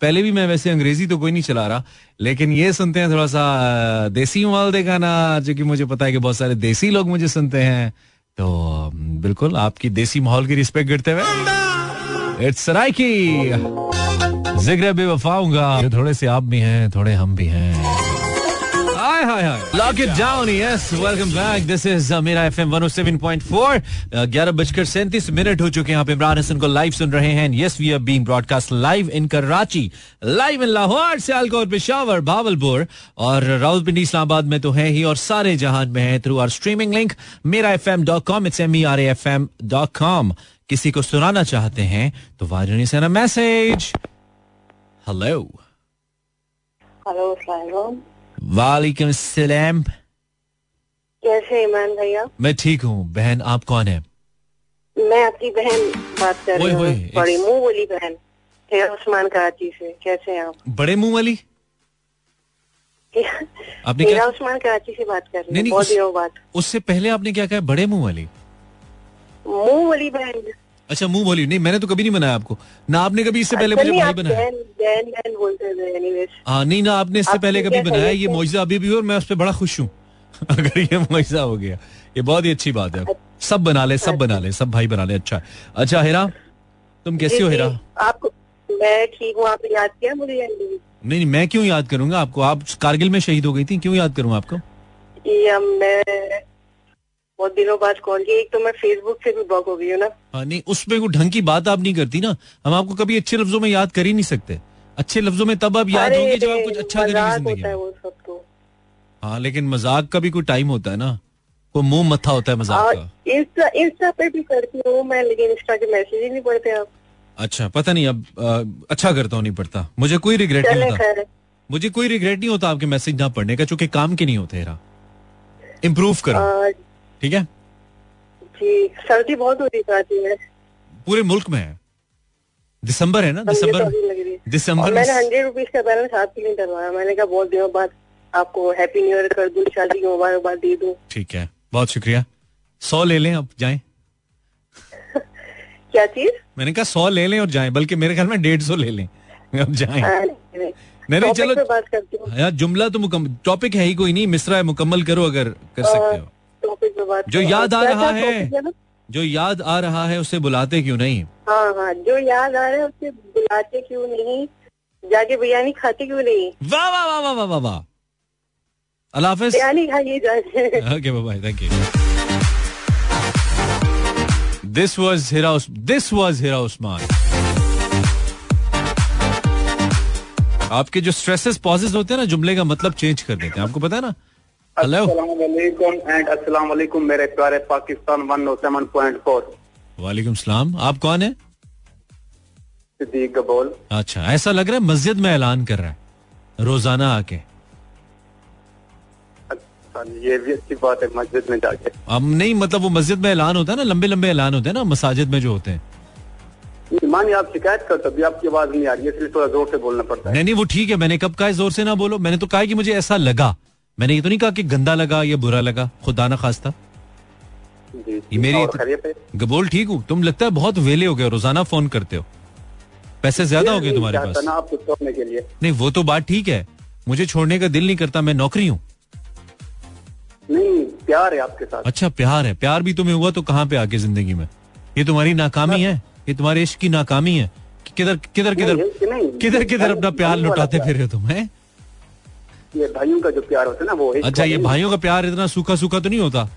पहले भी मैं वैसे अंग्रेज़ी तो कोई नहीं चला रहा, लेकिन ये सुनते हैं थोड़ा सा देसी माहौल दे गाना, जो कि मुझे पता है कि बहुत सारे देसी लोग मुझे सुनते हैं। तो बिल्कुल आपकी देसी माहौल की रिस्पेक्ट करते हुए। इट्स सराइकी ज़िक्र बेवफाऊँगा थोड़े से आप भी हैं, थोड़े हम भी हैं। Hi hi. Hi lock it down yes welcome back this is Mera FM 107.4 ग्यारह बजकर सैंतीस मिनट हो चुके हैं। आप इमरान हसन को लाइव सुन रहे हैं। Yes we are being broadcast live in Karachi live in Lahore Sialkot Peshawar Bahawalpur और रावलपिंडी इस्लामाबाद में तो है ही और सारे जहान में है through our streaming link Mera F M dot com it's M E R F M dot com किसी को सुनाना चाहते हैं तो वाजनी से मैसेज हेलो हेलो वालेकुम सलाम। कैसे ईमान भैया? मैं ठीक हूँ। बहन आप कौन है? मैं आपकी बहन बात कर रही हूँ। बड़ी मुँह बोली बहन उस्मान कराची से। कैसे हैं आप? बड़े मुँह वाली? आपने क्या उस्मान कराची से बात कर रही हूँ। बहुत दिनों बाद। उससे पहले आपने क्या कहा बड़े मुँह वाली? मुँह वाली बहन? अच्छा मुँह बोली नहीं मैंने तो कभी नहीं बनाया आपको। ना आपने कभी इससे पहले अच्छा, मुझे भाई बनाया? हाँ नहीं ना आपने इससे पहले कभी बनाया? ये मुआवजा अभी भी और मैं उस पर बड़ा खुश हूँ। अगर ये मुआवजा हो गया। ये बहुत ही अच्छी बात है। सब बना ले सब बना ले सब भाई बना ले। अच्छा। अच्छा हेरा तुम कैसी हो हेरा? आपको मैं ठीक हूँ आपने याद किया मुझे नहीं? नहीं नहीं मैं क्यों याद करूँगा आपको? आप कारगिल में शहीद हो गई थी क्यों याद करूँगा आपको? या मैं बहुत दिनों बाद कॉल किया। एक तो मैं फेसबुक से भी ब्लॉक हो गई हूँ ना। हाँ नहीं उसमें कोई ढंग की बात आप नहीं करती ना। हम आपको कभी अच्छे लफ्जों में याद कर ही नहीं सकते। अच्छे लफ्जों में तब आप याद होंगे जब आप कुछ अच्छा करेंगे है में वो सब तो हाँ लेकिन मज़ाक का भी कोई टाइम होता है ना। कोई मुँह मत्था होता है मज़ाक का। इंस्टा इंस्टा पे भी करती हूँ मैं लेकिन इंस्टा के मैसेज ही नहीं पढ़ते आप। अच्छा पता नहीं अब अ, अच्छा करता हूँ नहीं पढ़ता। मुझे कोई रिग्रेट नहीं होता। मुझे कोई रिग्रेट नहीं होता आपके मैसेज ना पढ़ने का चूँकि काम के नहीं होते इम्प्रूव करो। आ, ठीक है? जी सर्दी बहुत हो रही में। पूरे मुल्क में है। दिसंबर है ना? तो दिसंबर है। और दिसंबर मैंने हंड्रेड रुपीज़ का बैलेंस आपके लिए डलवाया। मैंने कहा बहुत दिनों बाद आपको हैप्पी न्यू ईयर कर दूँ शादी की मुबारकबाद दे दूँ। ठीक है। बहुत शुक्रिया। सौ ले लें अब जाएँ। क्या चीज़? मैंने कहा सौ ले लें और जाएँ बल्कि मेरे ख्याल में डेढ़ सौ ले लें। अब जाएँ। हाँ, नहीं, नहीं। चलो। बात करती हूँ। यार जुमला तो मुकम्मल टॉपिक है ही कोई नहीं। मिसरा है मुकम्मल करो अगर कर सकते हो। टॉपिक पे बात जो याद आ रहा है। जो याद आ रहा है उसे बुलाते क्यों नहीं? हाँ हाँ जो याद आ रहा है उसे बुलाते क्यों नहीं? जाके बिरयानी खाते क्यों नहीं? वाह वाह वाह वाह वाह वाह। वाह अल्लाह हाफिज। बिरयानी खाइए जाके okay bye thank you this was Hira this was Hira Usman आपके जो स्ट्रेसेस पॉजेस होते हैं ना जुमले का मतलब चेंज कर देते हैं। आपको पता है ना? हेलो एंड अस्सलाम वालेकुम मेरे प्यारे पाकिस्तान 107.4 वालेकुम सलाम। आप कौन है? सिद्दीक गबोल। अच्छा ऐसा लग रहा है मस्जिद में ऐलान कर रहा है। रोज़ाना आके। अच्छा ये भी अच्छी बात है मस्जिद में जाके। अब नहीं मतलब वो मस्जिद में ऐलान होता है ना लंबे लंबे ऐलान होते हैं ना मसाजिद में जो होते हैं। मानिए आप शिकायत कर तभी आपकी आवाज़ नहीं आ रही है इसलिए थोड़ा ज़ोर से बोलना पड़ता है। नहीं नहीं वो ठीक है मैंने कब कहा ज़ोर से ना बोलो? मैंने तो कहा कि मुझे ऐसा लगा। मैंने ये तो नहीं कहा कि गंदा लगा या बुरा लगा खुदा ना खास्ता। ये मेरी खैरियत गबोल ठीक हूँ। तुम लगता है बहुत वेले हो गए रोज़ाना फ़ोन करते हो। पैसे ज़्यादा हो गए तुम्हारे पास। नहीं वो तो बात ठीक है। मुझे छोड़ने का दिल नहीं करता मैं नौकरी हूँ। नहीं प्यार है आपके साथ। अच्छा प्यार है। प्यार भी तुम्हें हुआ तो कहाँ पे आके ज़िंदगी में? ये तुम्हारी नाकामी है। ये तुम्हारे इश्क की नाकामी है। किधर किधर किधर। किधर किधर अपना प्यार लुटाते फिर रहे हो तुम हैं? ये भाइयों का जो प्यार होता है ना वो अच्छा ये भाइयों का प्यार इतना सूखा सूखा तो नहीं होता?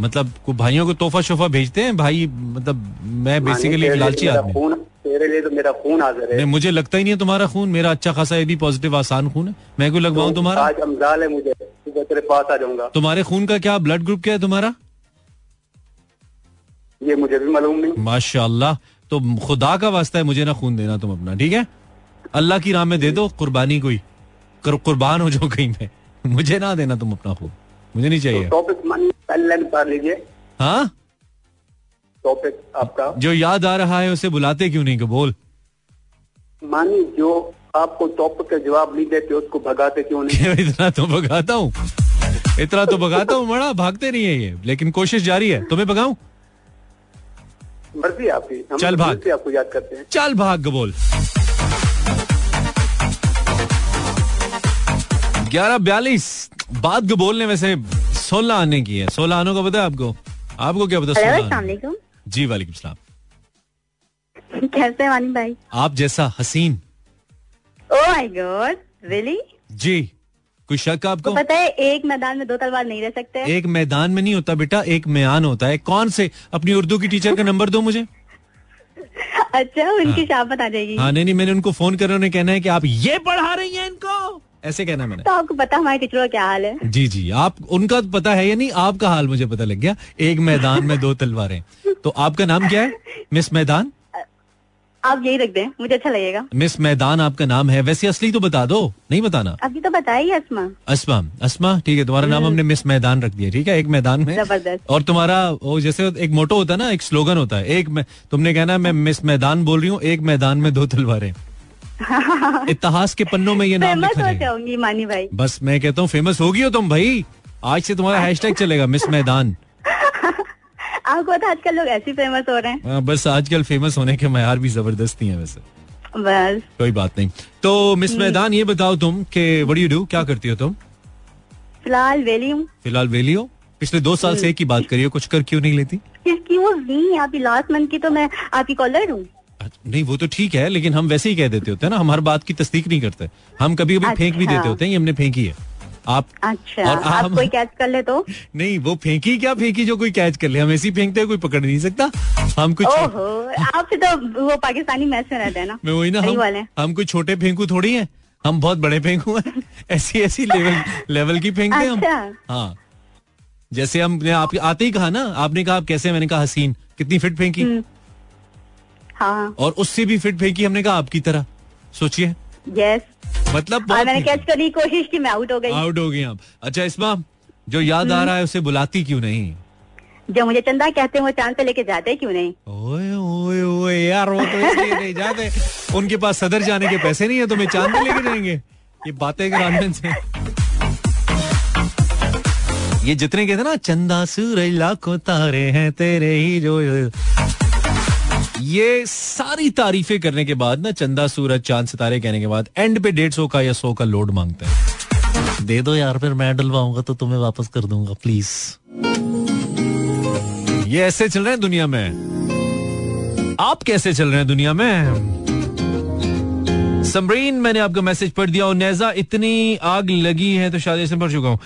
मतलब को भाइयों को तोहफा शोफा भेजते हैं? भाई मतलब मैं बेसिकली एक लिए लालची आदमी। खून तेरे लिए तो मेरा खून हाजिर है। मुझे लगता ही नहीं है तुम्हारा खून। मेरा अच्छा खासा ये भी पॉजिटिव आसान खून है। मैं कोई लगवाऊं तुम्हारा? आज अमजाल है मुझे। तेरे पास आ जाऊँगा। तुम्हारे खून का क्या ब्लड ग्रुप क्या है तुम्हारा? ये मुझे भी मालूम नहीं। माशाल्लाह। तो खुदा का वास्ता है मुझे ना खून देना तुम अपना ठीक है? अल्लाह की राह में दे दो कुर्बानी कोई। कुर्बान हो जाओ कहीं में मुझे ना देना तुम अपना खून। मुझे नहीं चाहिए। टॉपिक लीजिए हाँ। टॉपिक आपका? जो याद आ रहा है उसे बुलाते क्यों नहीं बोल। मानिए जो आपको टॉपिक का जवाब नहीं देते उसको भगाते क्यों नहीं? इतना तो भगाता हूँ। इतना तो भगाता हूँ बड़ा भागते नहीं है ये। लेकिन कोशिश जारी है। तुम्हें भगाऊं? मर्ज़ी आपकी। चल भाग। आपको याद करते हैं। चल भाग बोल। ग्यारह बयालीस। बात को बोलने वैसे सोलह आने की है। सोलह आने का पता है आपको? आपको क्या पता सोलह जी वालेकुम सलाम। कैसे वानी भाई? आप जैसा हसीन। Oh my God really? जी। कोई शक आपको? पता है एक मैदान में दो तलवार नहीं रह सकते। एक मैदान में नहीं होता बेटा एक म्यान होता है। कौन से? अपनी उर्दू की टीचर का नंबर दो मुझे। अच्छा उनकी शाफत आ जाएगी। हाँ नहीं नहीं मैंने उनको फ़ोन कर उन्हें कहना है कि आप ये पढ़ा रही हैं इनको। ऐसे कहना मैंने। तो आपको पता हमारे टीचरों का क्या हाल है? जी जी। आप उनका तो पता है या नहीं आपका हाल मुझे पता लग गया। एक मैदान में दो तलवारें। तो आपका नाम क्या है? मिस मैदान? आप यही रख दें मुझे अच्छा लगेगा। मिस मैदान आपका नाम है। वैसे असली तो बता दो नहीं बताना। अभी तो बताइए असमा। असमा असमा ठीक है तुम्हारा नाम हमने मिस मैदान रख दिया ठीक है एक मैदान में। ज़बरदस्त। और तुम्हारा वो जैसे एक मोटो होता है ना एक स्लोगन होता है एक तुमने कहना है मैं मिस मैदान बोल रही हूँ एक मैदान में दो तलवारें। इतिहास के पन्नों में ये नाम लिखा हो जाएगा। जाऊँगी मानी भाई। बस मैं कहता हूँ फ़ेमस होगी हो तुम भाई। आज से तुम्हारा हैशटैग चलेगा मिस मैदान आपको है, आजकल लोग ऐसे फ़ेमस हो रहे हैं। हाँ, बस आजकल फ़ेमस होने के मैार भी ज़बरदस्ती है वैसे। बस। कोई बात नहीं। तो मिस मैदान ये बताओ तुम कि व्हाट यू डू क्या करती हो तुम? फ़िलहाल वेली हूँ। फ़िलहाल वेली हो? पिछले दो साल से एक ही बात करी हो कुछ कर क्यों नहीं लेती? किसकी वो नहीं आपकी लास्ट मंथ की तो मैं आपकी कॉलर हूँ। नहीं वो तो ठीक है लेकिन हम वैसे ही कह देते होते हैं ना हम हर बात की तस्दीक नहीं करते। हम कभी कभी फेंक भी अच्छा। देते होते हैं ये हमने फेंकी है। आप अच्छा और आप हम- कोई कैच कर ले तो? नहीं वो फेंकी क्या फेंकी जो कोई कैच कर ले हम ऐसी फेंकते हैं कोई पकड़ नहीं सकता। हम कुछ ओहो आपसे तो वो पाकिस्तानी मैच में रहते हैं ना। मैं वही ना हम वाले। हम कोई छोटे फेंकू थोड़ी है हम बहुत बड़े फेंकू हैं ऐसी ऐसी लेवल लेवल की फेंकते हैं अच्छा। हम हाँ। जैसे हमने आप आते ही कहा ना आपने कहा आप कैसे मैंने कहा हसीन कितनी फिट फेंकी? हम्म। हाँ। और उससे भी फिट फेंकी हमने कहा आपकी तरह। सोचिए। यस मतलब और मैंने कैच करने की कोशिश की मैं आउट हो गई। आउट हो गई आप। अच्छा इसमा जो याद आ रहा है उसे बुलाती क्यों नहीं? जो मुझे चंदा कहते हैं वो चाँद पे लेके जाते क्यों नहीं? ओए ओए ओए यार वो तो इसलिए नहीं जाते। उनके पास सदर जाने के पैसे नहीं है तो मैं चाँद पे लेके जाएँगे। ये बातें कराने से ये जितने कहते ना चंदा सूरज लाखों तारे हैं तेरे ही जो ये सारी तारीफें करने के बाद ना चंदा सूरज चाँद सितारे कहने के बाद एंड पे डेढ़ सौ का या सौ का लोड मांगते हैं। दे दो यार फिर मैं डलवाऊँगा तो तुम्हें वापस कर दूँगा प्लीज़ ये ऐसे चल रहे हैं दुनिया में। आप कैसे चल रहे हैं दुनिया में? समरीन, मैंने आपका मैसेज पढ़ दिया और नेजा, इतनी आग लगी है तो शायद से पढ़ चुका हूँ।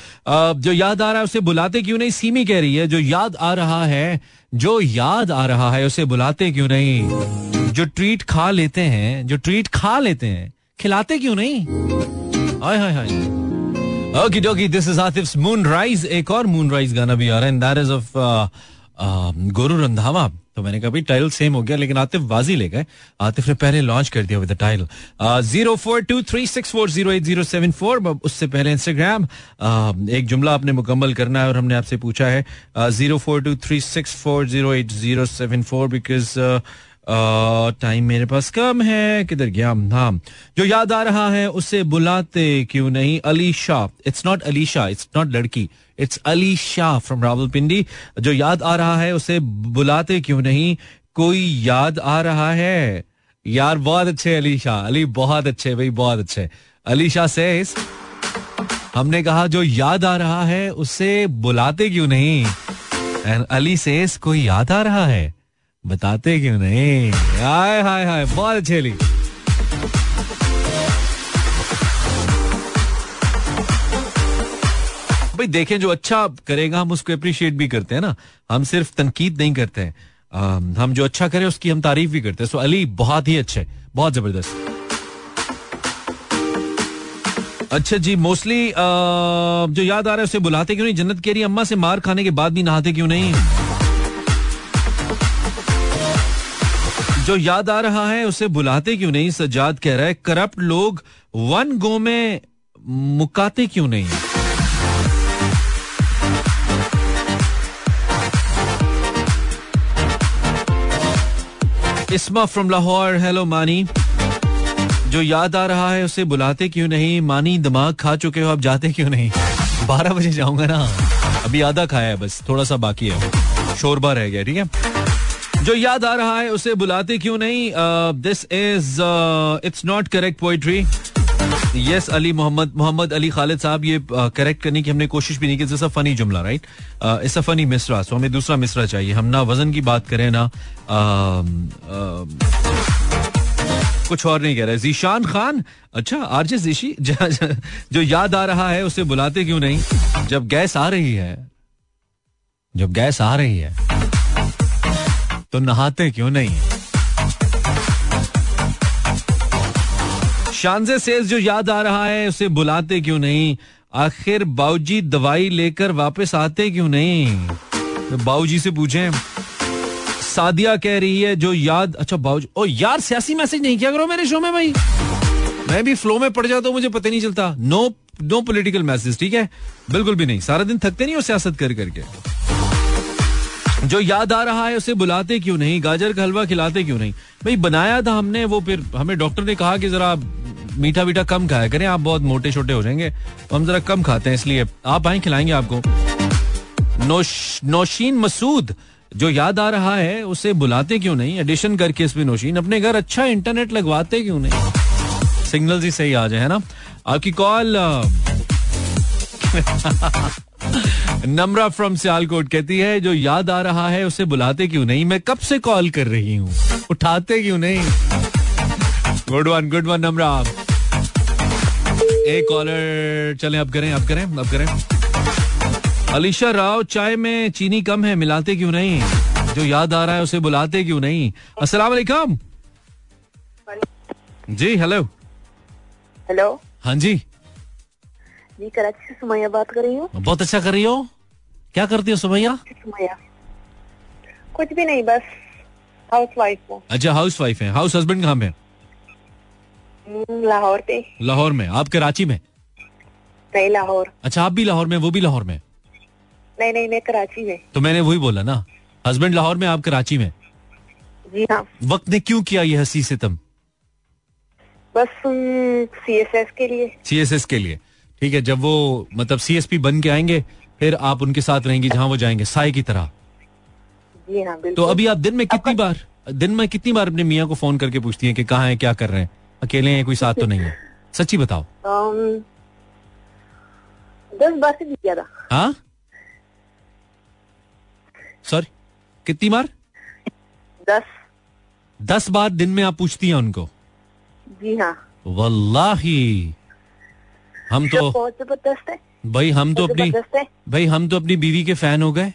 जो याद आ रहा है उसे बुलाते क्यों नहीं? सीमी कह रही है, जो याद आ रहा है, जो याद आ रहा है, उसे बुलाते क्यों नहीं? जो ट्रीट खा लेते हैं, जो ट्रीट खा लेते हैं, खिलाते क्यों नहीं? Hi hi hi okay dokey this is Atif moon rise एक और मून राइज गाना भी आ रहा है गुरु रंधावा। तो मैंने कहा, भाई सेम हो गया, लेकिन आतिफ बाजी ले गए। आतिफ ने पहले लॉन्च कर दिया with the title zero four two three six four zero eight zero seven four उससे पहले इंस्टाग्राम एक जुमला आपने मुकम्मल करना है और हमने आपसे पूछा है zero four two three six four zero eight zero seven four because time मेरे पास कम है, किधर गया हाँ जो याद आ रहा है, उसे बुलाते क्यों नहीं? Ali Shah it's not Alisha it's not लड़की इट्स अली शाह फ्रॉम रावलपिंडी। जो याद आ रहा है, उसे बुलाते क्यों नहीं? कोई याद आ रहा है? यार, बहुत अच्छे अली शाह अली, बहुत अच्छे भाई, बहुत अच्छे अली शाह से हमने कहा, जो याद आ रहा है, उसे बुलाते क्यों नहीं? And अली से कोई याद आ रहा है? बताते क्यों नहीं? हाय हाय हाय बहुत अच्छे अली भाई, देखें, जो अच्छा करेगा, हम उसको अप्रिशिएट भी करते हैं ना। हम सिर्फ़ तनकीद नहीं करते हैं। हम जो अच्छा करें, उसकी हम तारीफ़ भी करते हैं। सो अली, बहुत ही अच्छे, बहुत ज़बरदस्त। अच्छा जी मोस्टली जो याद आ रहा है, उसे बुलाते क्यों नहीं? जन्नत कह रही अम्मा से मार खाने के बाद भी नहाते क्यों नहीं? जो याद आ रहा है, उसे बुलाते क्यों नहीं? सज्जाद कह रहा है, करप्ट लोग वन गो में मुकाते क्यों नहीं? इस्मा फ्रॉम लाहौर। हेलो मानी। जो याद आ रहा है, उसे बुलाते क्यों नहीं? मानी, दिमाग खा चुके हो, अब जाते क्यों नहीं? बारह बजे जाऊँगा ना। अभी आधा खाया है बस, थोड़ा सा बाकी है। शोरबा रह गया, ठीक है? जो याद आ रहा है उसे बुलाते क्यों नहीं? This is it's not correct poetry yes Ali Mohammad Mohammad Ali Khalid sahab ये करेक्ट करने की हमने कोशिश भी नहीं की फनी जुमला राइट इट्स अ फनी मिसरा सो हमें दूसरा मिसरा चाहिए। हम ना वज़न की बात करें ना अम, अम, कुछ और नहीं कह रहे। जीशान खान अच्छा आरजे जीशी जो याद आ रहा है उसे बुलाते क्यों नहीं? जब गैस आ रही है जब गैस आ रही है तो नहाते क्यों नहीं? शानजे सेज जो याद आ रहा है, उसे बुलाते क्यों नहीं? आखिर बाऊजी दवाई लेकर वापस आते क्यों नहीं? तो बाऊजी से पूछें, सादिया कह रही है जो याद अच्छा बाऊजी, ओ यार, सियासी मैसेज नहीं किया करो मेरे शो में भाई। मैं भी फ्लो में पड़ जाता हूँ मुझे पता नहीं चलता। नो नो पॉलिटिकल मैसेज ठीक है? बिल्कुल भी नहीं, सारा दिन थकते नहीं हो सियासत कर करके जो याद आ रहा है उसे बुलाते क्यों नहीं? गाजर का हलवा खिलाते क्यों नहीं? भाई बनाया था हमने वो फिर हमें डॉक्टर ने कहा कि जरा मीठा वीठा कम खाया करें आप बहुत मोटे छोटे हो जाएँगे तो हम जरा कम खाते हैं इसलिए आप आए खिलाएँगे आपको। नौश, नौशीन मसूद जो याद आ रहा है उसे बुलाते क्यों नहीं? एडिशन करके इसमें नौशीन अपने घर अच्छा इंटरनेट लगवाते क्यों नहीं? सिग्नल ही सही आ जाए है ना? आपकी कॉल नम्रा फ्रॉम सियालकोट कहती है जो याद आ रहा है उसे बुलाते क्यों नहीं? मैं कब से कॉल कर रही हूँ? उठाते क्यों नहीं? Good one good one Namra. एक कॉलर चलें अब करें अब करें अब करें। अलीशा राव चाय में चीनी कम है मिलाते क्यों नहीं? जो याद आ रहा है उसे बुलाते क्यों नहीं? अस्सलाम वालेकुम। जी हेलो हेलो हाँ जी। जी कराची से सुमैया बात कर रही हूँ। बहुत अच्छा कर रही हो? क्या करती हो सुमैया? सुमैया। कुछ भी नहीं बस हाउस वाइफ हूँ। अच्छा हाउस वाइफ है। हाउस हस्बैंड कहाँ पे हम्म, लाहौर पे। लाहौर में। आप कराची में? नहीं लाहौर। अच्छा आप भी लाहौर में वो भी लाहौर में? नहीं नहीं मैं कराची में। तो मैंने वही बोला ना। हस्बैंड लाहौर में आप कराची में? जी हाँ। वक्त ने क्यों किया ये हँसी से तुम? बस सी एस एस के लिए। सी एस एस के लिए। ठीक है जब वो मतलब सीएसपी बन के आएँगे फिर आप उनके साथ रहेंगी जहाँ वो जाएँगे साय की तरह। जी हाँ तो अभी आप दिन में कितनी बार दिन में कितनी बार अपने मियाँ को फ़ोन करके पूछती हैं कि कहाँ है क्या कर रहे हैं? अकेले हैं कोई साथ तो नहीं है? सच्ची बताओ। दस बार से भी ज़्यादा। हाँ? सॉरी कितनी बार? दस। दस बार दिन में आप पूछती हैं उनको? जी हाँ। वल्लाही! हम तो बहुत ज़बरदस्त है? भाई हम तो अपनी भाई हम तो अपनी बीवी के फ़ैन हो गए।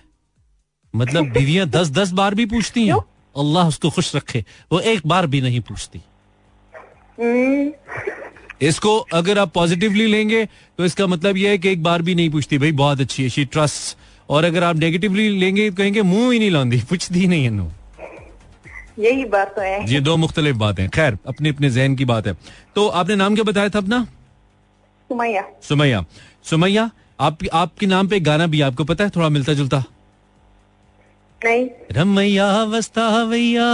मतलब बीवियाँ दस दस बार भी पूछती हैं। अल्लाह उसको खुश रखे। वो एक बार भी नहीं पूछती। हम्म, इसको अगर आप पॉजिटिवली लेंगे तो इसका मतलब यह है कि एक बार भी नहीं पूछती। भाई बहुत अच्छी है। शी ट्रस्ट और अगर आप नेगेटिवली लेंगे तो कहेंगे मुँह ही नहीं लाਉਂਦੀ पूछती नहीं है नो यही बात तो है। ये दो मुख्तलिफ़ बातें खैर अपने अपने जहन की बात है। तो आपने नाम क्या बताया था अपना? सुमैया। सुमैया। सुमैया आप आपके नाम पे गाना भी आपको पता है थोड़ा मिलता जुलता नहीं। रमैया वस्तावैया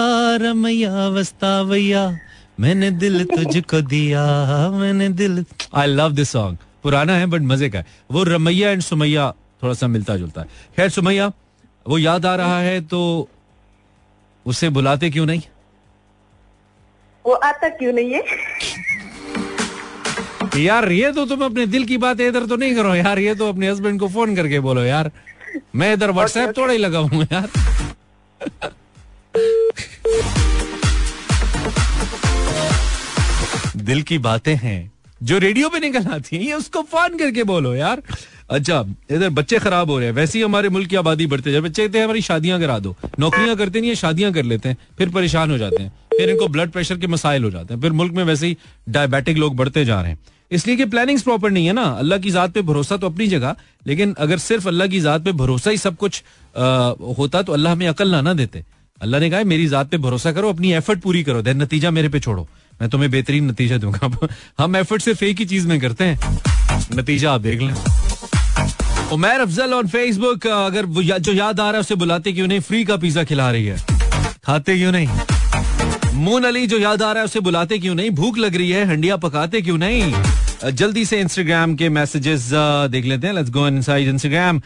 रमैया वस्तावैया मैंने दिल तुझको दिया मैंने दिल आई लव दिस सॉन्ग पुराना है बट मज़े का है। वो रमैया एंड सुमैया थोड़ा सा मिलता जुलता है। खैर सुमैया वो याद आ रहा है तो उसे बुलाते क्यों नहीं? वो आता क्यों नहीं है? यार ये तो तुम अपने दिल की बात इधर तो नहीं करो यार ये तो अपने हस्बैंड को फ़ोन करके बोलो यार। मैं इधर व्हाट्सएप थोड़ा ही लगा लगाऊँगा यार। दिल की बातें हैं जो रेडियो पे निकल आती हैं उसको फ़ोन करके बोलो यार। अच्छा इधर बच्चे खराब हो रहे हैं वैसे ही हमारे मुल्क की आबादी बढ़ते जाए बच्चे कहते हैं हमारी शादियाँ करा दो। नौकरियाँ करते नहीं है शादियाँ कर लेते हैं फिर परेशान हो जाते हैं। फिर इनको ब्लड प्रेशर के मसाइल हो जाते हैं। फिर मुल्क में वैसे ही डायबिटिक लोग बढ़ते जा रहे हैं। इसलिए कि प्लानिंग्स प्रॉपर नहीं है ना। अल्लाह की जात पे भरोसा तो अपनी जगह लेकिन अगर सिर्फ़ अल्लाह की जात पे भरोसा ही सब कुछ आ, होता तो अल्लाह हमें अकल ना ना देते। अल्लाह ने कहा मेरी जात पे भरोसा करो अपनी एफर्ट पूरी करो देन नतीजा मेरे पे छोड़ो। मैं तुम्हें बेहतरीन नतीजा दूँगा। हम एफर्ट सिर्फ़ एक ही चीज़ में करते हैं। नतीजा आप देख लें। उमैर अफजल ऑन फेसबुक अगर वो या, जो याद आ रहा है उसे बुलाते क्यों नहीं? फ्री का पिज्जा खिला रही है। खाते क्यों नहीं? मून अली जो याद आ रहा है उसे बुलाते क्यों नहीं? भूख लग रही है, हंडिया पकाते क्यों नहीं? जल्दी से इंस्टाग्राम के मैसेजेस देख लेते हैं। Let's go inside Instagram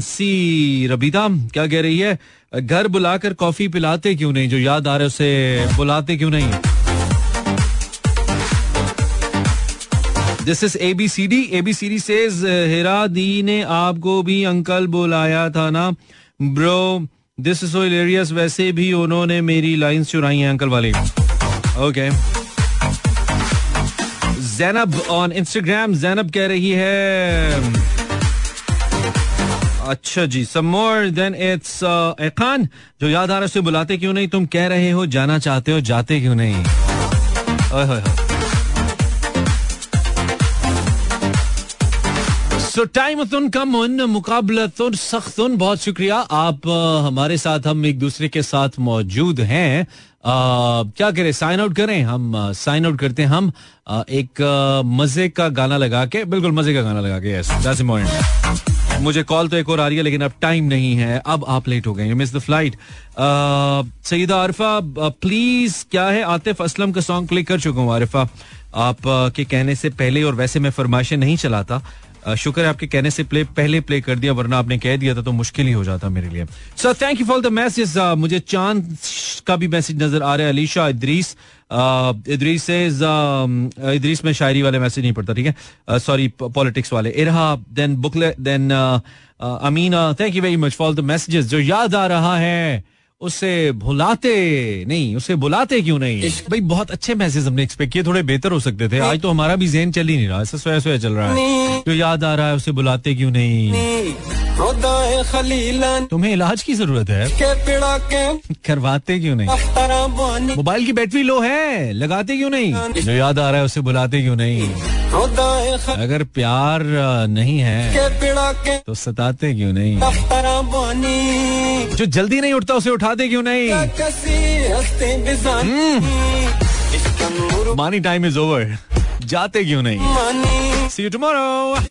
see Rabita, क्या कह रही है? घर बुलाकर कॉफ़ी पिलाते क्यों नहीं? जो याद आ रहा है उसे बुलाते क्यों नहीं? This is ABCD ABCD says Hera दी ने आपको भी अंकल बुलाया था ना? Bro this is so hilarious वैसे भी उन्होंने मेरी लाइंस चुराई हैं अंकल वाली। Okay Zainab on Instagram Zainab कह रही है अच्छा जी some more then it's Khan जो याद आ रहा है उसे बुलाते क्यों नहीं? तुम कह रहे हो, जाना चाहते हो, जाते क्यों नहीं? ओए होए होए। सो टाइम कम उन मुकाबला सख्त उन बहुत शुक्रिया। आप हमारे साथ, हम एक दूसरे के साथ मौजूद हैं। क्या करें? साइन आउट करें? हम साइन आउट करते हैं हम। एक मज़े का गाना लगा के, बिल्कुल मज़े का गाना लगा के यस दैट्स मुझे कॉल तो एक और आ रही है, लेकिन अब टाइम नहीं है। अब आप लेट हो गए miss the flight Saeeda Arifa please क्या है? आतिफ असलम का सॉन्ग प्ले कर चुका हूँ, आरिफा। आप के कहने से पहले और वैसे मैं फरमाइशें नहीं चलाता शुक्र है आपके कहने से प्ले पहले प्ले कर दिया वरना आपने कह दिया था तो मुश्किल ही हो जाता मेरे लिए। So thank you for the message मुझे चाँद का भी मैसेज नज़र आ रहा है अलीशा इद्रीस अ, इद्रीस um, इद्रीस में शायरी वाले मैसेज नहीं पड़ता ठीक है? सॉरी पॉलिटिक्स वाले। Irha then बुकले then Amina thank you very much for the messages जो याद आ रहा है। उसे भुलाते नहीं उसे बुलाते क्यों नहीं? भाई बहुत अच्छे मैसेज हमने एक्सपेक्ट किए थोड़े बेहतर हो सकते थे। आज तो हमारा भी जेन चल ही नहीं रहा ऐसा सोया सोया चल रहा है। जो याद आ रहा है उसे बुलाते क्यों नहीं। तुम्हें इलाज की ज़रूरत है। करवाते क्यों नहीं? मोबाइल की बैटरी लो है लगाते क्यों नहीं? जो याद आ रहा है उसे बुलाते क्यों नहीं? अगर प्यार नहीं है तो सताते क्यों नहीं? जो जल्दी नहीं उठता उसे उठाते क्यों नहीं? मानी टाइम इज़ ओवर जाते क्यों नहीं? सी यू टुमारो